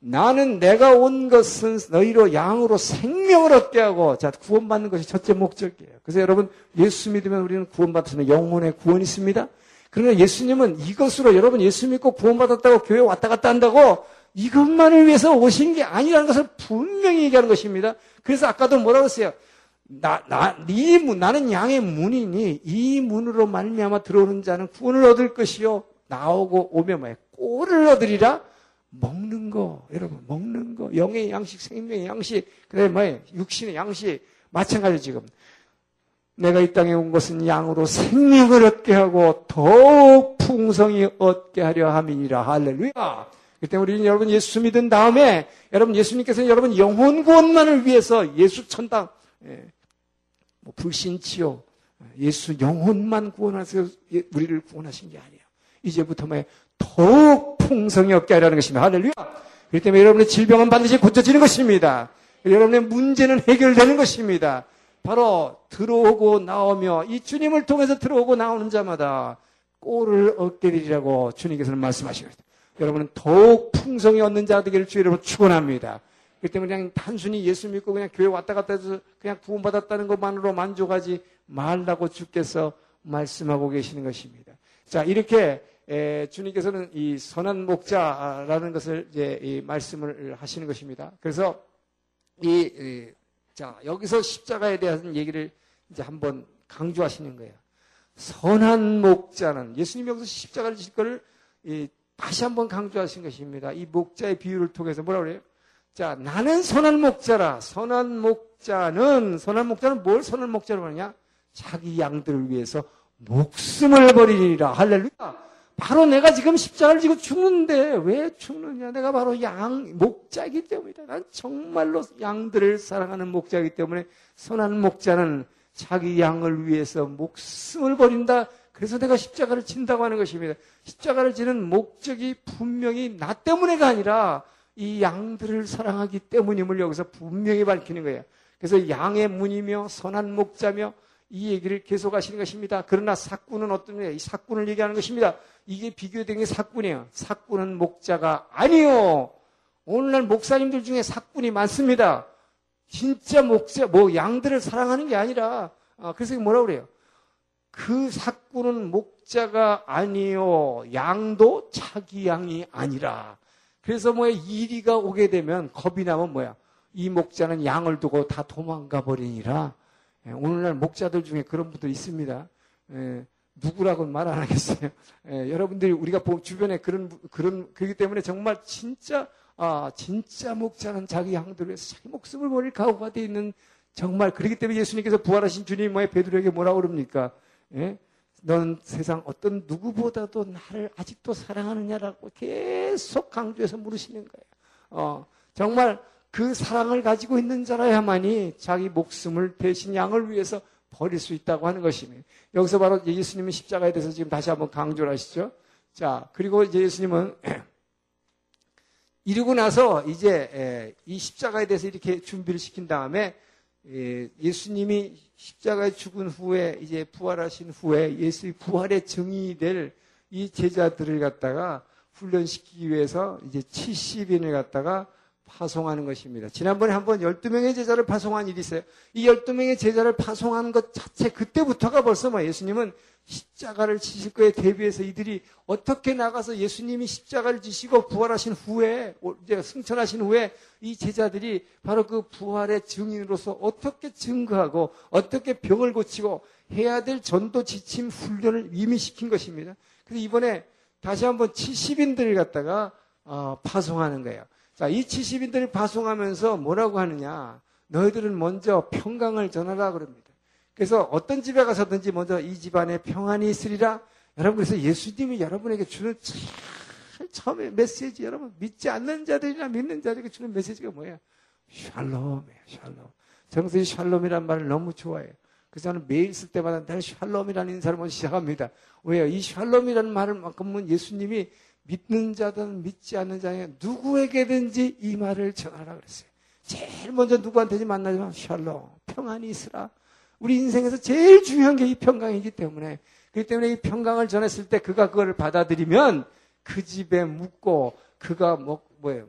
나는 내가 온 것은 너희로 양으로 생명을 얻게 하고 자 구원받는 것이 첫째 목적이에요. 그래서 여러분 예수 믿으면 우리는 구원받으면 영혼의 구원이 있습니다. 그러나 예수님은 이것으로 여러분 예수 믿고 구원받았다고 교회 왔다 갔다 한다고 이것만을 위해서 오신 게 아니라는 것을 분명히 얘기하는 것입니다. 그래서 아까도 뭐라고 했어요? 나, 나, 네 문, 나는 양의 문이니 이 문으로 말미암아 들어오는 자는 구원을 얻을 것이요. 나오고 오면 뭐야? 꼴을 얻으리라. 먹는 거, 여러분, 먹는 거, 영의 양식, 생명의 양식, 그 다음에 뭐예요? 육신의 양식, 마찬가지 지금. 내가 이 땅에 온 것은 양으로 생명을 얻게 하고 더욱 풍성히 얻게 하려 함이니라. 할렐루야. 그때 우리는 여러분 예수 믿은 다음에 여러분 예수님께서는 여러분 영혼 구원만을 위해서 예수 천당, 예, 뭐 불신치요. 예수 영혼만 구원하세요. 예, 우리를 구원하신 게 아니에요. 이제부터 뭐 더욱 풍성히 얻게 하려는 것입니다. 할렐루야. 그렇기 때문에 여러분의 질병은 반드시 고쳐지는 것입니다. 여러분의 문제는 해결되는 것입니다. 바로 들어오고 나오며 이 주님을 통해서 들어오고 나오는 자마다 꼴을 얻게 되리라고 주님께서는 말씀하시거든요. 여러분은 더욱 풍성히 얻는 자 되기를 주의 이름으로 축원합니다. 그렇기 때문에 그냥 단순히 예수 믿고 그냥 교회 왔다 갔다 해서 그냥 구원받았다는 것만으로 만족하지 말라고 주께서 말씀하고 계시는 것입니다. 자, 이렇게 에, 주님께서는 이 선한 목자라는 것을 이제 이 말씀을 하시는 것입니다. 그래서 이, 이, 자 여기서 십자가에 대한 얘기를 이제 한번 강조하시는 거예요. 선한 목자는 예수님이 여기서 십자가를 지실 것을 이, 다시 한번 강조하신 것입니다. 이 목자의 비유를 통해서 뭐라 그래요? 자, 나는 선한 목자라. 선한 목자는 선한 목자는 뭘 선한 목자로 하느냐? 자기 양들을 위해서 목숨을 버리리라. 할렐루야. 바로 내가 지금 십자가를 지고 죽는데 왜 죽느냐? 내가 바로 양, 목자이기 때문이다. 난 정말로 양들을 사랑하는 목자이기 때문에 선한 목자는 자기 양을 위해서 목숨을 버린다. 그래서 내가 십자가를 진다고 하는 것입니다. 십자가를 지는 목적이 분명히 나 때문에가 아니라 이 양들을 사랑하기 때문임을 여기서 분명히 밝히는 거예요. 그래서 양의 문이며 선한 목자며 이 얘기를 계속 하시는 것입니다. 그러나 사꾼은 어떤 거예요? 이 사꾼을 얘기하는 것입니다. 이게 비교된 게 사꾼이에요. 사꾼은 목자가 아니요. 오늘날 목사님들 중에 사꾼이 많습니다. 진짜 목자, 뭐 양들을 사랑하는 게 아니라, 아, 그래서 뭐라 그래요? 그 사꾼은 목자가 아니요. 양도 자기 양이 아니라. 그래서 뭐야, 이리가 오게 되면 겁이 나면 뭐야? 이 목자는 양을 두고 다 도망가 버리니라. 예, 오늘날 목자들 중에 그런 분들 있습니다. 예, 누구라고는 말 안 하겠어요. 예, 여러분들이 우리가 주변에 그런 그런 그렇기 때문에 정말 진짜 아, 진짜 목자는 자기 양들을 위해서 자기 목숨을 버릴 각오가 돼 있는 정말 그렇기 때문에 예수님께서 부활하신 주님 뭐에 베드로에게 뭐라고 그럽니까? 예? 넌 세상 어떤 누구보다도 나를 아직도 사랑하느냐라고 계속 강조해서 물으시는 거예요. 어, 정말 그 사랑을 가지고 있는 자라야만이 자기 목숨을 대신 양을 위해서 버릴 수 있다고 하는 것입니다. 여기서 바로 예수님은 십자가에 대해서 지금 다시 한번 강조를 하시죠. 자, 그리고 예수님은 이러고 나서 이제 이 십자가에 대해서 이렇게 준비를 시킨 다음에 예수님이 십자가에 죽은 후에 이제 부활하신 후에 예수의 부활의 증인이 될 이 제자들을 갖다가 훈련시키기 위해서 이제 70인을 갖다가 파송하는 것입니다. 지난번에 한번 12명의 제자를 파송한 일이 있어요. 이 12명의 제자를 파송한 것 자체 그때부터가 벌써 뭐 예수님은 십자가를 지실 거에 대비해서 이들이 어떻게 나가서 예수님이 십자가를 지시고 부활하신 후에 이제 승천하신 후에 이 제자들이 바로 그 부활의 증인으로서 어떻게 증거하고 어떻게 병을 고치고 해야 될 전도 지침 훈련을 이미 시킨 것입니다. 그래서 이번에 다시 한번 70인들을 갖다가 어, 파송하는 거예요. 자, 이 70인들을 파송하면서 뭐라고 하느냐? 너희들은 먼저 평강을 전하라 그럽니다. 그래서 어떤 집에 가서든지 먼저 이 집안에 평안이 있으리라. 여러분 그래서 예수님이 여러분에게 주는 처음에 메시지 여러분 믿지 않는 자들이나 믿는 자들에게 주는 메시지가 뭐예요? 샬롬이에요. 샬롬. 정선이 샬롬이란 말을 너무 좋아해요. 그래서 저는 매일 쓸 때마다 늘 샬롬이라는 인사를 먼저 시작합니다. 왜요? 이 샬롬이라는 말을 만큼은 예수님이 믿는 자든 믿지 않는 자에 누구에게든지 이 말을 전하라 그랬어요. 제일 먼저 누구한테지 만나지만 샬롬, 평안이 있으라. 우리 인생에서 제일 중요한 게 이 평강이기 때문에 그렇기 때문에 이 평강을 전했을 때 그가 그걸 받아들이면 그 집에 묵고 그가 뭐 뭐예요?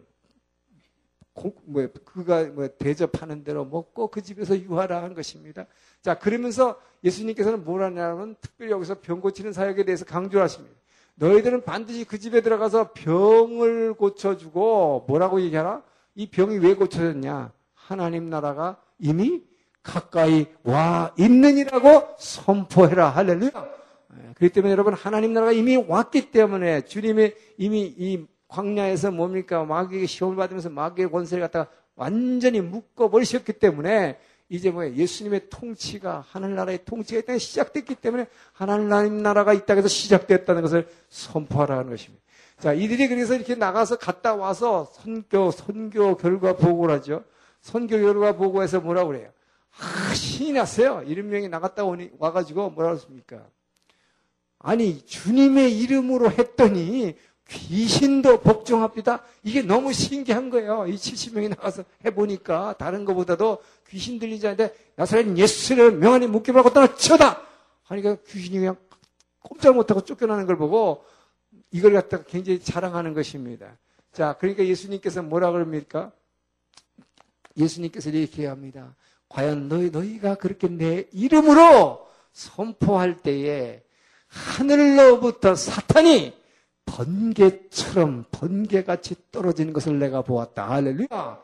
뭐 그가 뭐 대접하는 대로 먹고 그 집에서 유하라 한 것입니다. 자 그러면서 예수님께서는 뭘 하냐면 특별히 여기서 병 고치는 사역에 대해서 강조하십니다. 너희들은 반드시 그 집에 들어가서 병을 고쳐주고 뭐라고 얘기하라? 이 병이 왜 고쳐졌냐? 하나님 나라가 이미 가까이 와 있느니라고 선포해라. 할렐루야. 예, 그렇기 때문에 여러분 하나님 나라가 이미 왔기 때문에 주님이 이미 이 광야에서 뭡니까 마귀에게 시험을 받으면서 마귀의 권세를 갖다가 완전히 묶어버리셨기 때문에 이제 뭐예요? 예수님의 통치가 하늘나라의 통치가 일단 시작됐기 때문에 하나님 나라가 이 땅에서 시작됐다는 것을 선포하라는 것입니다. 자, 이들이 그래서 이렇게 나가서 갔다 와서 선교 선교 결과 보고를 하죠. 선교 결과 보고에서 뭐라고 그래요? 아, 신이 났어요. 이름 명이 나갔다 오니 와가지고 뭐라고 했습니까? 아니 주님의 이름으로 했더니 귀신도 복종합니다. 이게 너무 신기한 거예요. 이 70명이 나가서 해보니까 다른 것보다도 귀신 들리지 않는데 나사렛 예수를 명안히 묶기말고 떠나쳐다 하니까 귀신이 그냥 꼼짝 못하고 쫓겨나는 걸 보고 이걸 갖다가 굉장히 자랑하는 것입니다. 자, 그러니까 예수님께서 뭐라 그럽니까? 예수님께서 이렇게 합니다. 과연 너희, 너희가 그렇게 내 이름으로 선포할 때에 하늘로부터 사탄이 번개처럼 번개같이 떨어지는 것을 내가 보았다. 할렐루야.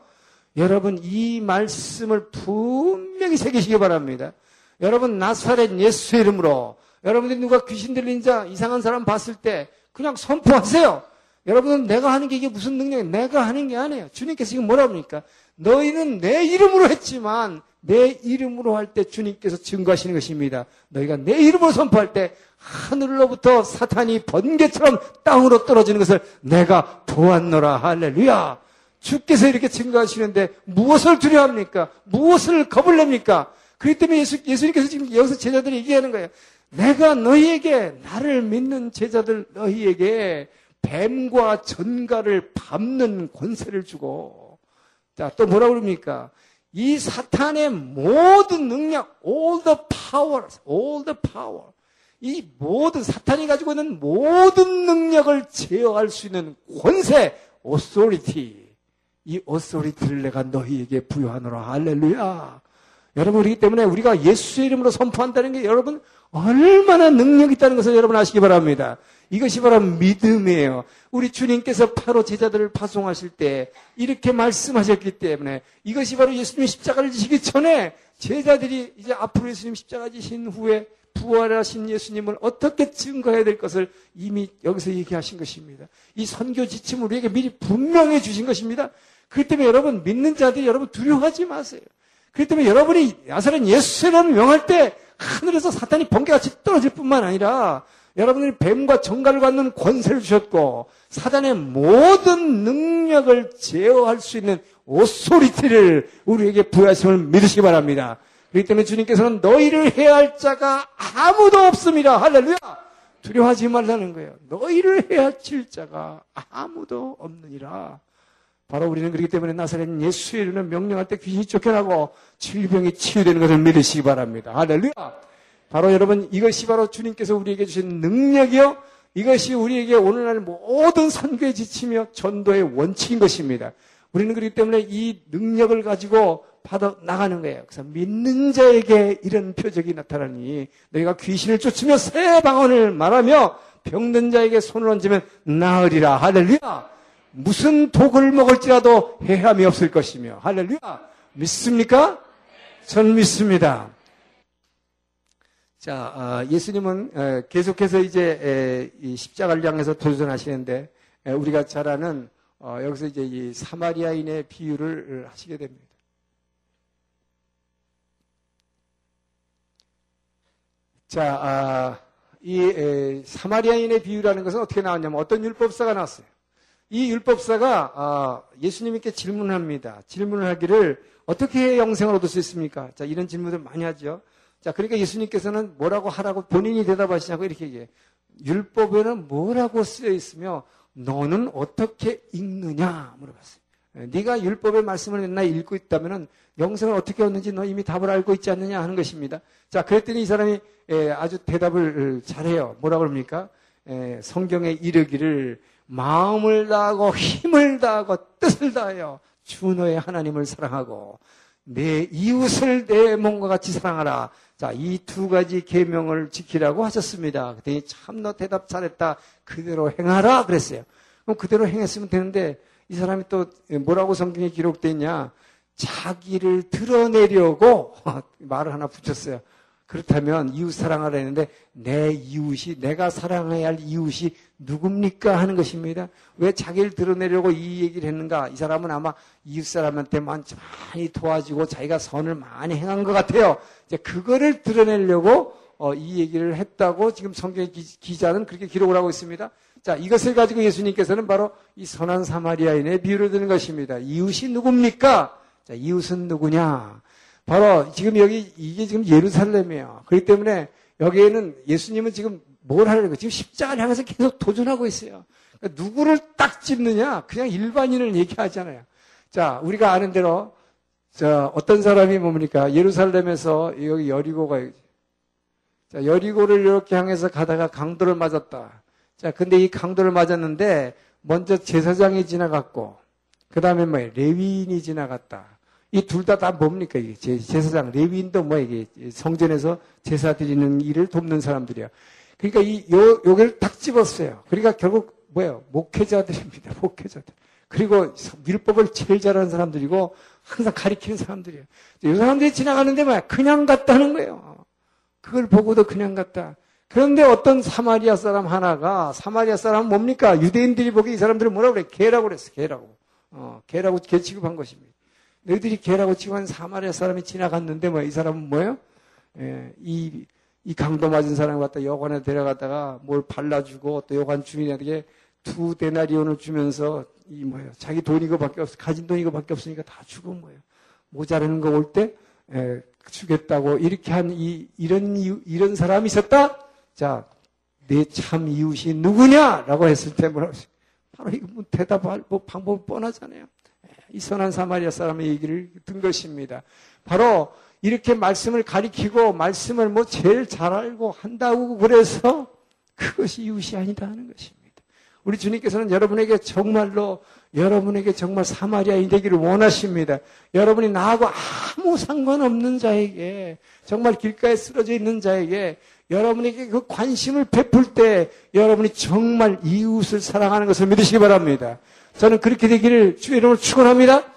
여러분 이 말씀을 분명히 새기시기 바랍니다. 여러분 나사렛 예수 이름으로 여러분들이 누가 귀신 들린 자 이상한 사람 봤을 때 그냥 선포하세요. 여러분은 내가 하는 게 이게 무슨 능력이야? 내가 하는 게 아니에요. 주님께서 지금 뭐라 합니까? 너희는 내 이름으로 했지만 내 이름으로 할 때 주님께서 증거하시는 것입니다. 너희가 내 이름으로 선포할 때 하늘로부터 사탄이 번개처럼 땅으로 떨어지는 것을 내가 보았노라. 할렐루야. 주께서 이렇게 증거하시는데 무엇을 두려워합니까? 무엇을 겁을 냅니까? 그렇기 때문에 예수, 예수님께서 지금 여기서 제자들이 얘기하는 거예요. 내가 너희에게 나를 믿는 제자들 너희에게 뱀과 전갈을 밟는 권세를 주고 자, 또 뭐라 그럽니까? 이 사탄의 모든 능력, all the power, all the power. 이 모든 사탄이 가지고 있는 모든 능력을 제어할 수 있는 권세, authority. 이 authority를 내가 너희에게 부여하노라. 할렐루야. 여러분, 그렇기 때문에 우리가 예수의 이름으로 선포한다는 게 여러분 얼마나 능력이 있다는 것을 여러분 아시기 바랍니다. 이것이 바로 믿음이에요. 우리 주님께서 바로 제자들을 파송하실 때 이렇게 말씀하셨기 때문에 이것이 바로 예수님이 십자가를 지시기 전에 제자들이 이제 앞으로 예수님 십자가 지신 후에 부활하신 예수님을 어떻게 증거해야 될 것을 이미 여기서 얘기하신 것입니다. 이 선교 지침을 우리에게 미리 분명해 주신 것입니다. 그렇기 때문에 여러분 믿는 자들이 여러분 두려워하지 마세요. 그렇기 때문에 여러분이 나사렛 예수라는 명할 때 하늘에서 사탄이 번개같이 떨어질 뿐만 아니라 여러분들이 뱀과 정갈을 갖는 권세를 주셨고 사단의 모든 능력을 제어할 수 있는 오소리티를 우리에게 부여하심을 믿으시기 바랍니다. 그렇기 때문에 주님께서는 너희를 해야 할 자가 아무도 없습니다. 할렐루야! 두려워하지 말라는 거예요. 너희를 해야 칠 자가 아무도 없느니라. 바로 우리는 그렇기 때문에 나사렛 예수의 이름을 명령할 때 귀신이 쫓겨나고 질병이 치유되는 것을 믿으시기 바랍니다. 할렐루야! 바로 여러분 이것이 바로 주님께서 우리에게 주신 능력이요. 이것이 우리에게 오늘날 모든 선교에 지치며 전도의 원칙인 것입니다. 우리는 그렇기 때문에 이 능력을 가지고 받아 나가는 거예요. 그래서 믿는 자에게 이런 표적이 나타나니 너희가 귀신을 쫓으며 새 방언을 말하며 병든 자에게 손을 얹으면 나으리라. 할렐루야. 무슨 독을 먹을지라도 해함이 없을 것이며 할렐루야. 믿습니까? 저는 믿습니다. 자, 아, 예수님은 계속해서 이제 십자가를 향해서 도전하시는데 우리가 잘 아는 어, 여기서 이제 이 사마리아인의 비유를 하시게 됩니다. 자, 아, 이 사마리아인의 비유라는 것은 어떻게 나왔냐면 어떤 율법사가 나왔어요. 이 율법사가 아, 예수님께 질문합니다. 질문을 하기를 어떻게 영생을 얻을 수 있습니까? 자, 이런 질문을 많이 하죠. 자, 그러니까 예수님께서는 뭐라고 하라고 본인이 대답하시냐고 이렇게 얘기해요. 율법에는 뭐라고 쓰여 있으며 너는 어떻게 읽느냐 물어봤어요. 예, 네가 율법의 말씀을 맨날 읽고 있다면 영생을 어떻게 얻는지 너 이미 답을 알고 있지 않느냐 하는 것입니다. 자, 그랬더니 이 사람이 예, 아주 대답을 잘해요. 뭐라고 그럽니까? 예, 성경에 이르기를 마음을 다하고 힘을 다하고 뜻을 다하여 주 너의 하나님을 사랑하고 내 이웃을 내 몸과 같이 사랑하라. 자, 이 두 가지 계명을 지키라고 하셨습니다. 그랬더니 참 너 대답 잘했다. 그대로 행하라 그랬어요. 그럼 그대로 행했으면 되는데 이 사람이 또 뭐라고 성경에 기록되어 있냐? 자기를 드러내려고 말을 하나 붙였어요. 그렇다면 이웃 사랑하라 했는데 내 이웃이 내가 사랑해야 할 이웃이 누굽니까 하는 것입니다. 왜 자기를 드러내려고 이 얘기를 했는가? 이 사람은 아마 이웃 사람한테 많이 도와주고 자기가 선을 많이 행한 것 같아요. 이제 그거를 드러내려고 어, 이 얘기를 했다고 지금 성경 기자는 그렇게 기록을 하고 있습니다. 자, 이것을 가지고 예수님께서는 바로 이 선한 사마리아인의 비유를 드는 것입니다. 이웃이 누굽니까? 자, 이웃은 누구냐? 바로 지금 여기 이게 지금 예루살렘이에요. 그렇기 때문에 여기에는 예수님은 지금 뭘 하려고 지금 십자가를 향해서 계속 도전하고 있어요. 그러니까 누구를 딱 찝느냐? 그냥 일반인을 얘기하잖아요. 자, 우리가 아는 대로 자, 어떤 사람이 뭡니까? 예루살렘에서 여기 여리고가 자, 여리고를 이렇게 향해서 가다가 강도를 맞았다. 자, 근데 이 강도를 맞았는데 먼저 제사장이 지나갔고 그다음에 뭐 레위인이 지나갔다. 이 둘 다다 뭡니까? 이게 제사장, 레위인도 뭐 이게 성전에서 제사 드리는 일을 돕는 사람들이야. 그러니까 이, 요, 요게를 딱 집었어요. 그러니까 결국 뭐예요? 목회자들입니다. 목회자들. 그리고 율법을 제일 잘하는 사람들이고 항상 가리키는 사람들이에요. 이 사람들이 지나가는데 뭐야? 그냥 갔다는 거예요. 그걸 보고도 그냥 갔다. 그런데 어떤 사마리아 사람 하나가 사마리아 사람은 뭡니까? 유대인들이 보기 이 사람들은 뭐라고 그래? 개라고 그랬어. 개라고. 어, 개라고 개 취급한 것입니다. 너희들이 개라고 치고한 사마리아 사람이 지나갔는데 뭐 이 사람은 뭐예요? 예, 이, 이 강도 맞은 사람 갖다 여관에 데려갔다가 뭘 발라주고 또 여관 주인에게 두 데나리온을 주면서 이 뭐예요? 자기 돈 이거밖에 없어 가진 돈 이거밖에 없으니까 다 주고 뭐예요? 모자라는 거 올때 예, 주겠다고 이렇게 한 이 이런 이런 사람이 있었다. 자, 내 참 이웃이 누구냐라고 했을 때 뭐라고 바로 이거 뭐 대답할 뭐 방법 뻔하잖아요. 이 선한 사마리아 사람의 얘기를 든 것입니다. 바로 이렇게 말씀을 가리키고 말씀을 뭐 제일 잘 알고 한다고 그래서 그것이 이웃이 아니다 하는 것입니다. 우리 주님께서는 여러분에게 정말로 여러분에게 정말 사마리아인 되기를 원하십니다. 여러분이 나하고 아무 상관없는 자에게 정말 길가에 쓰러져 있는 자에게 여러분에게 그 관심을 베풀 때 여러분이 정말 이웃을 사랑하는 것을 믿으시기 바랍니다. 저는 그렇게 되기를 주의 이름으로 축원합니다.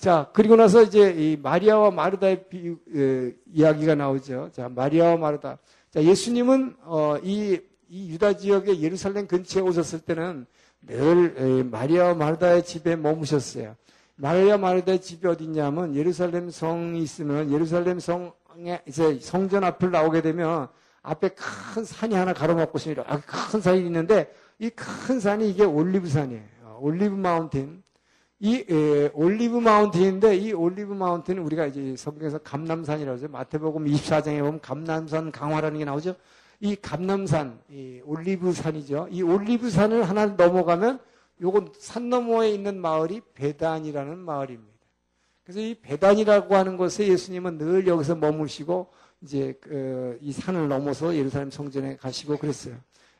자, 그리고 나서 이제 이 마리아와 마르다의 비, 에, 이야기가 나오죠. 자, 마리아와 마르다. 자, 예수님은 어, 이, 이 유다 지역의 예루살렘 근처에 오셨을 때는 늘 에, 마리아와 마르다의 집에 머무셨어요. 마리아 마르다의 집이 어디냐면 예루살렘 성이 있으면 예루살렘 성에 이제 성전 앞을 나오게 되면 앞에 큰 산이 하나 가로막고 있습니다. 아, 큰 산이 있는데 이 큰 산이 이게 올리브 산이에요. 어, Olive Mountain. 이 에, Olive Mountain인데 이 Olive Mountain은 우리가 이제 성경에서 감람산이라고 하죠. 마태복음 24장에 보면 감람산 강화라는 게 나오죠. 이 감남산, 이 올리브산이죠. 이 올리브산을 하나 넘어가면 요건 산 너머에 있는 마을이 베단이라는 마을입니다. 그래서 이 베단이라고 하는 곳에 예수님은 늘 여기서 머무시고 이제 그 이 산을 넘어서 예루살렘 성전에 가시고 그랬어요.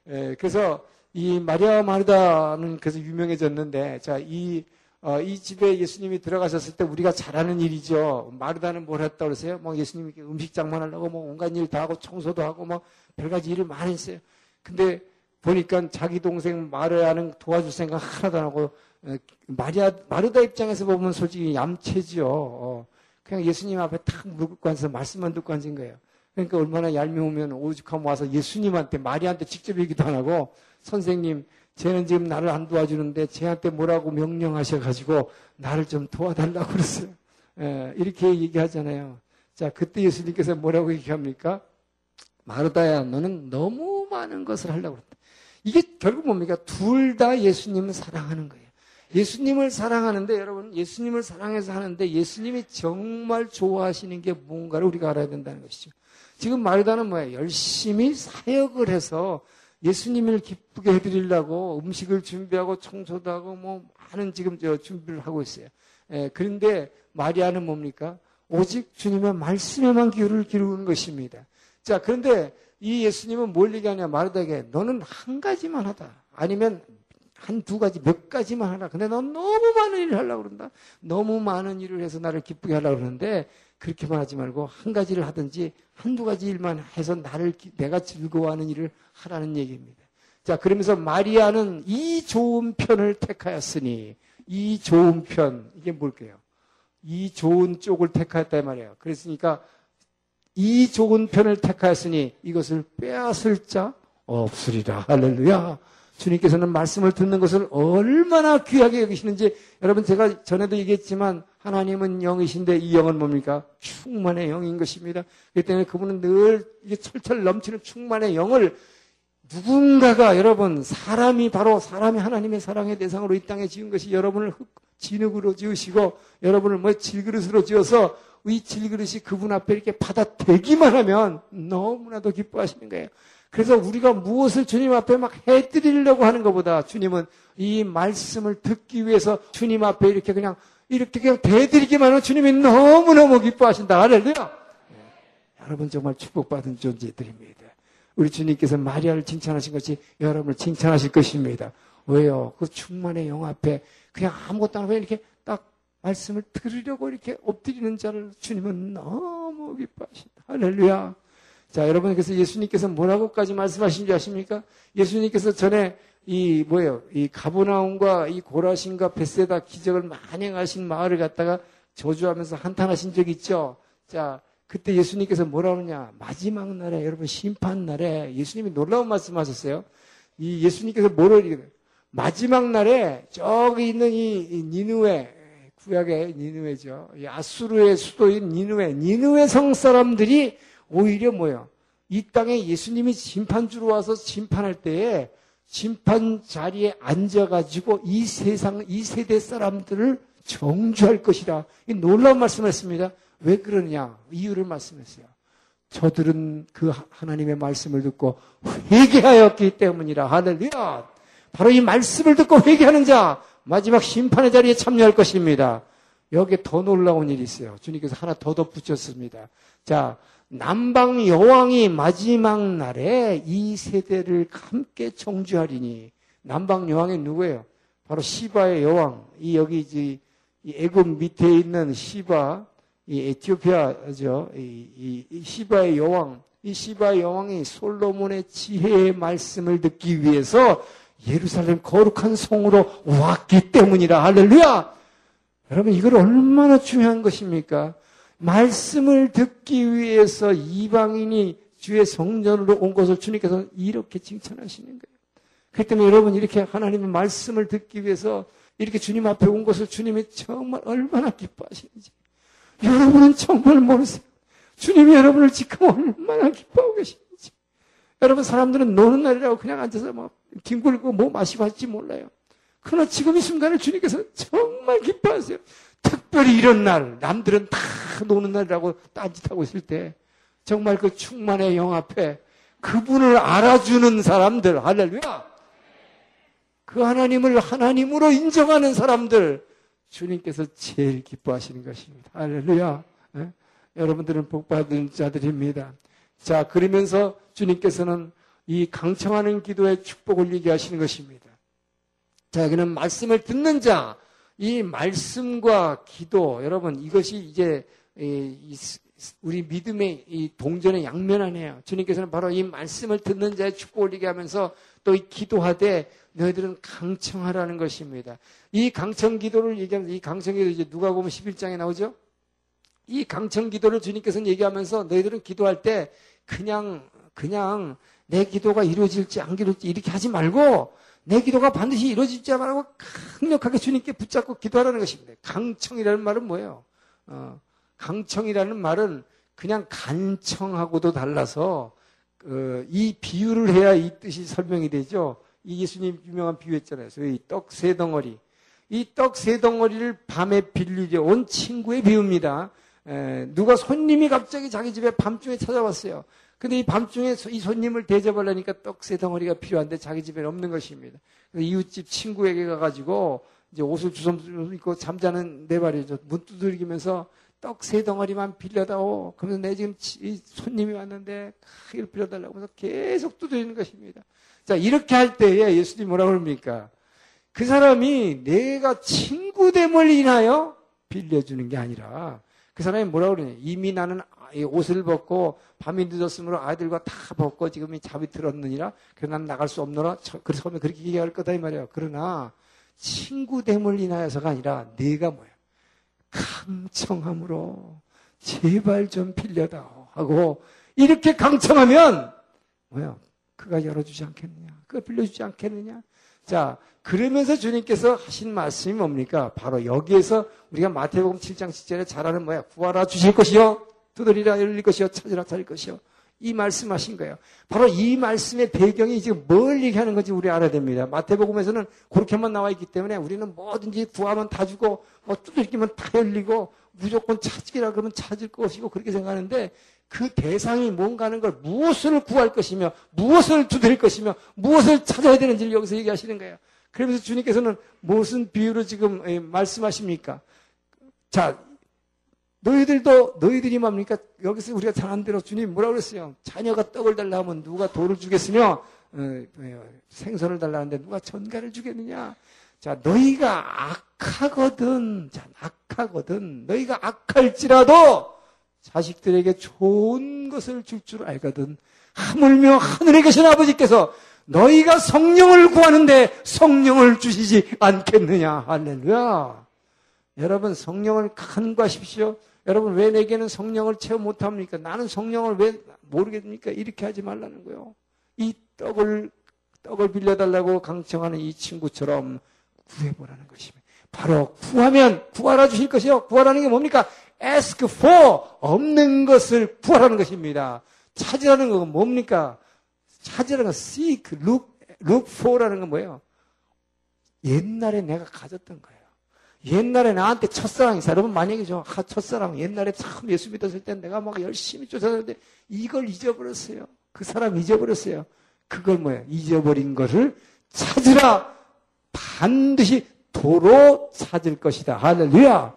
에, 그래서 이 마리아 마르다는 그래서 유명해졌는데 자이 어, 이 집에 예수님이 들어가셨을 때 우리가 잘하는 일이죠. 마르다는 뭘 했다 그러세요? 뭐 예수님이 음식 장만하려고 뭐 온갖 일 다 하고 청소도 하고 뭐 별가지 일을 많이 했어요. 근데 보니까 자기 동생 마르야는 도와줄 생각 하나도 안 하고 어, 마리아 마르다 입장에서 보면 솔직히 얌체지요. 어, 그냥 예수님 앞에 탁 무릎 꿇고 말씀만 듣고 앉은 거예요. 그러니까 얼마나 얄미우면 오죽하면 와서 예수님한테 마리아한테 직접 얘기도 안 하고 선생님 쟤는 지금 나를 안 도와주는데 쟤한테 뭐라고 명령하셔가지고 나를 좀 도와달라고 그랬어요. 예, 이렇게 얘기하잖아요. 자, 그때 예수님께서 뭐라고 얘기합니까? 마르다야, 너는 너무 많은 것을 하려고 그랬다. 이게 결국 뭡니까? 둘 다 예수님을 사랑하는 거예요. 예수님을 사랑하는데 여러분 예수님을 사랑해서 하는데 예수님이 정말 좋아하시는 게 뭔가를 우리가 알아야 된다는 것이죠. 지금 마르다는 뭐예요? 열심히 사역을 해서 예수님을 기쁘게 해드리려고 음식을 준비하고 청소도 하고 뭐 많은 지금 저 준비를 하고 있어요. 예, 그런데 마리아는 뭡니까? 오직 주님의 말씀에만 귀를 기르는 것입니다. 자, 그런데 이 예수님은 뭘 얘기하냐 마르다에게 너는 한 가지만 하다. 아니면 한 두 가지, 몇 가지만 하라. 근데 넌 너무 많은 일을 하려고 그런다. 너무 많은 일을 해서 나를 기쁘게 하려고 그러는데 그렇게만 하지 말고 한 가지를 하든지 한두 가지 일만 해서 나를, 내가 즐거워하는 일을 하라는 얘기입니다. 자, 그러면서 마리아는 이 좋은 편을 택하였으니 이 좋은 편, 이게 뭘까요? 이 좋은 쪽을 택하였다 말이에요. 그랬으니까 이 좋은 편을 택하였으니 이것을 빼앗을 자 없으리라. 할렐루야. 주님께서는 말씀을 듣는 것을 얼마나 귀하게 여기시는지 여러분 제가 전에도 얘기했지만 하나님은 영이신데 이 영은 뭡니까? 충만의 영인 것입니다. 그렇기 때문에 그분은 늘 철철 넘치는 충만의 영을 누군가가 여러분 사람이 바로 사람이 하나님의 사랑의 대상으로 이 땅에 지은 것이 여러분을 진흙으로 지으시고 여러분을 뭐 질그릇으로 지어서 이 질그릇이 그분 앞에 이렇게 받아대기만 하면 너무나도 기뻐하시는 거예요. 그래서 우리가 무엇을 주님 앞에 막 해드리려고 하는 것보다 주님은 이 말씀을 듣기 위해서 주님 앞에 이렇게 그냥 이렇게 그냥 대드리기만 하면 주님이 너무너무 기뻐하신다. 할렐루야. 네. 여러분 정말 축복받은 존재들입니다. 우리 주님께서 마리아를 칭찬하신 것이 여러분을 칭찬하실 것입니다. 왜요? 그 충만의 영 앞에 그냥 아무것도 안 하고 이렇게 딱 말씀을 들으려고 이렇게 엎드리는 자를 주님은 너무 기뻐하신다. 할렐루야. 자, 여러분, 그래서 예수님께서 뭐라고까지 말씀하신지 아십니까? 예수님께서 전에 이, 뭐예요? 이 가보나움과 이 고라신과 베세다 기적을 만행하신 마을을 갖다가 저주하면서 한탄하신 적 있죠? 자, 그때 예수님께서 뭐라 그러냐? 마지막 날에, 여러분, 심판 날에 예수님이 놀라운 말씀 하셨어요. 이 예수님께서 뭐를, 마지막 날에 저기 있는 이 니누에, 구약의 니누에죠. 이 아수르의 수도인 니누에, 니누에 성 사람들이 오히려 뭐예요? 이 땅에 예수님이 심판주로 와서 심판할 때에 심판 자리에 앉아가지고 이 세상, 이 세대 사람들을 정주할 것이라. 이 놀라운 말씀을 했습니다. 왜 그러냐? 이유를 말씀했어요. 저들은 그 하나님의 말씀을 듣고 회개하였기 때문이라. 할렐루야. 바로 이 말씀을 듣고 회개하는 자, 마지막 심판의 자리에 참여할 것입니다. 여기에 더 놀라운 일이 있어요. 주님께서 하나 더 덧붙였습니다. 자, 남방 여왕이 마지막 날에 이 세대를 함께 청주하리니 남방 여왕이 누구예요? 바로 시바의 여왕. 이 여기 이제 이 애굽 밑에 있는 시바, 이 에티오피아죠. 이, 이, 이 시바의 여왕. 이 시바의 여왕이 솔로몬의 지혜의 말씀을 듣기 위해서 예루살렘 거룩한 성으로 왔기 때문이라. 할렐루야! 여러분, 이걸 얼마나 중요한 것입니까? 말씀을 듣기 위해서 이방인이 주의 성전으로 온 것을 주님께서 이렇게 칭찬하시는 거예요. 그렇기 때문에 여러분 이렇게 하나님의 말씀을 듣기 위해서 이렇게 주님 앞에 온 것을 주님이 정말 얼마나 기뻐하시는지 여러분은 정말 모르세요. 주님이 여러분을 지금 얼마나 기뻐하고 계시는지. 여러분 사람들은 노는 날이라고 그냥 앉아서 막 뒹굴고 뭐 마시고 할지 몰라요. 그러나 지금 이 순간에 주님께서 정말 기뻐하세요. 특별히 이런 날, 남들은 다 노는 날이라고 딴짓하고 있을 때, 정말 그 충만의 영 앞에 그분을 알아주는 사람들, 할렐루야! 그 하나님을 하나님으로 인정하는 사람들, 주님께서 제일 기뻐하시는 것입니다. 할렐루야! 네? 여러분들은 복받은 자들입니다. 자, 그러면서 주님께서는 이 강청하는 기도의 축복을 얘기하시는 것입니다. 자, 여기는 말씀을 듣는 자, 이 말씀과 기도, 여러분, 이것이 이제 우리 믿음의 이 동전의 양면 아니에요. 주님께서는 바로 이 말씀을 듣는 자의 축복을 얘기하면서 또 이 기도하되 너희들은 강청하라는 것입니다. 이 강청 기도를 얘기하면서 이 강청 기도 이제 누가 보면 11장에 나오죠? 이 강청 기도를 주님께서는 얘기하면서 너희들은 기도할 때 그냥, 그냥 내 기도가 이루어질지 안 이루어질지 이렇게 하지 말고 내 기도가 반드시 이루어질지 말고 강력하게 주님께 붙잡고 기도하라는 것입니다. 강청이라는 말은 뭐예요? 어, 강청이라는 말은 그냥 간청하고도 달라서 어, 이 비유를 해야 이 뜻이 설명이 되죠. 이 예수님 유명한 비유했잖아요. 소위 떡 세 덩어리. 이 떡 세 덩어리를 밤에 빌리려 온 친구의 비유입니다. 에, 누가 손님이 갑자기 자기 집에 밤중에 찾아왔어요. 근데 이 밤중에 이 손님을 대접하려니까 떡 세 덩어리가 필요한데 자기 집에 없는 것입니다. 이웃집 친구에게 가가지고 이제 옷을 주섬주섬 입고 잠자는 네 발이죠. 문 두들기면서 떡 세 덩어리만 빌려다오. 그러면 내 지금 손님이 왔는데 이걸 빌려달라고 해서 계속 두드리는 것입니다. 자, 이렇게 할 때에 예수님이 뭐라 그럽니까? 그 사람이 내가 친구됨을 인하여 빌려주는 게 아니라 그 사람이 뭐라 그러냐. 이미 나는 옷을 벗고 밤이 늦었으므로 아이들과 다 벗고 지금 이 잡이 들었느니라. 난 나갈 수 없노라. 그래서 처음에 그렇게 얘기할 거다 이 말이야. 그러나 친구됨을 인하여서가 아니라 내가 뭐야. 강청함으로 제발 좀 빌려다오 하고 이렇게 강청하면 뭐야. 그가 열어주지 않겠느냐. 그가 빌려주지 않겠느냐. 자, 그러면서 주님께서 하신 말씀이 뭡니까? 바로 여기에서 우리가 마태복음 7장 7절에 잘 아는 뭐야? 구하라 주실 것이요. 두드리라 열릴 것이요. 찾으라 찾을 것이요. 이 말씀하신 거예요. 바로 이 말씀의 배경이 지금 뭘 얘기하는 건지 우리 알아야 됩니다. 마태복음에서는 그렇게만 나와 있기 때문에 우리는 뭐든지 구하면 다 주고 뭐 두들기면 다 열리고 무조건 찾기라 그러면 찾을 것이고 그렇게 생각하는데 그 대상이 뭔가 하는 걸 무엇을 구할 것이며 무엇을 두드릴 것이며 무엇을 찾아야 되는지를 여기서 얘기하시는 거예요. 그러면서 주님께서는 무슨 비유로 지금 예, 말씀하십니까? 자, 너희들도 너희들이 뭡니까? 여기서 우리가 잘한 대로 주님 뭐라 그랬어요? 자녀가 떡을 달라 하면 누가 돌을 주겠으며 어, 생선을 달라는데 누가 전가를 주겠느냐? 자, 너희가 악하거든. 자, 악하거든. 너희가 악할지라도 자식들에게 좋은 것을 줄 줄 알거든. 하물며 하늘에 계신 아버지께서 너희가 성령을 구하는데 성령을 주시지 않겠느냐. 할렐루야. 여러분 성령을 간과하십시오. 여러분 왜 내게는 성령을 체험 못합니까? 나는 성령을 왜 모르겠습니까? 이렇게 하지 말라는 거예요. 이 떡을 떡을 빌려달라고 강청하는 이 친구처럼 구해보라는 것입니다. 바로 구하면 구하라 주실 것이요. 구하라는 게 뭡니까? ask for 없는 것을 구하라는 것입니다. 찾으라는 건 뭡니까? 찾으라는 건 seek, look, look for라는 건 뭐예요? 옛날에 내가 가졌던 거예요. 옛날에 나한테 첫사랑이 있어. 여러분 만약에 저 아, 첫사랑 옛날에 참 예수 믿었을 때 내가 막 열심히 쫓아다녔는데 이걸 잊어버렸어요. 그 사람 잊어버렸어요. 그걸 뭐야? 잊어버린 것을 찾으라. 반드시 도로 찾을 것이다. 할렐루야.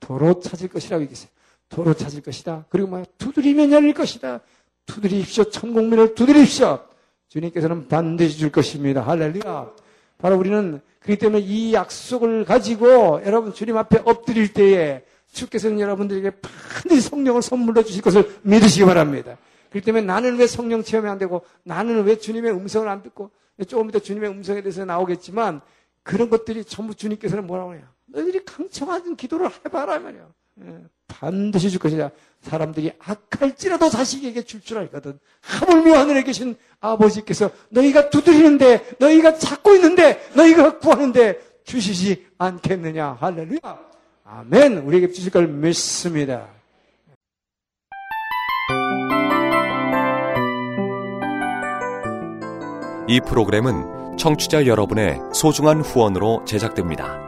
도로 찾을 것이라고 얘기했어요. 도로 찾을 것이다. 그리고 뭐야? 두드리면 열릴 것이다. 두드리십시오. 천국민을 두드리십시오. 주님께서는 반드시 줄 것입니다. 할렐루야. 바로 우리는 그렇기 때문에 이 약속을 가지고 여러분 주님 앞에 엎드릴 때에 주께서는 여러분들에게 반드시 성령을 선물로 주실 것을 믿으시기 바랍니다. 그렇기 때문에 나는 왜 성령 체험이 안 되고 나는 왜 주님의 음성을 안 듣고 조금 이따 주님의 음성에 대해서 나오겠지만 그런 것들이 전부 주님께서는 뭐라고 해요? 너희들이 강청하던 기도를 해봐라 말이야. 예, 반드시 줄 것이다. 사람들이 악할지라도 자식에게 줄 줄 알거든. 하물며 하늘에 계신 아버지께서 너희가 두드리는데, 너희가 찾고 있는데, 너희가 구하는데 주시지 않겠느냐. 할렐루야. 아멘. 우리에게 주실 걸 믿습니다. 이 프로그램은 청취자 여러분의 소중한 후원으로 제작됩니다.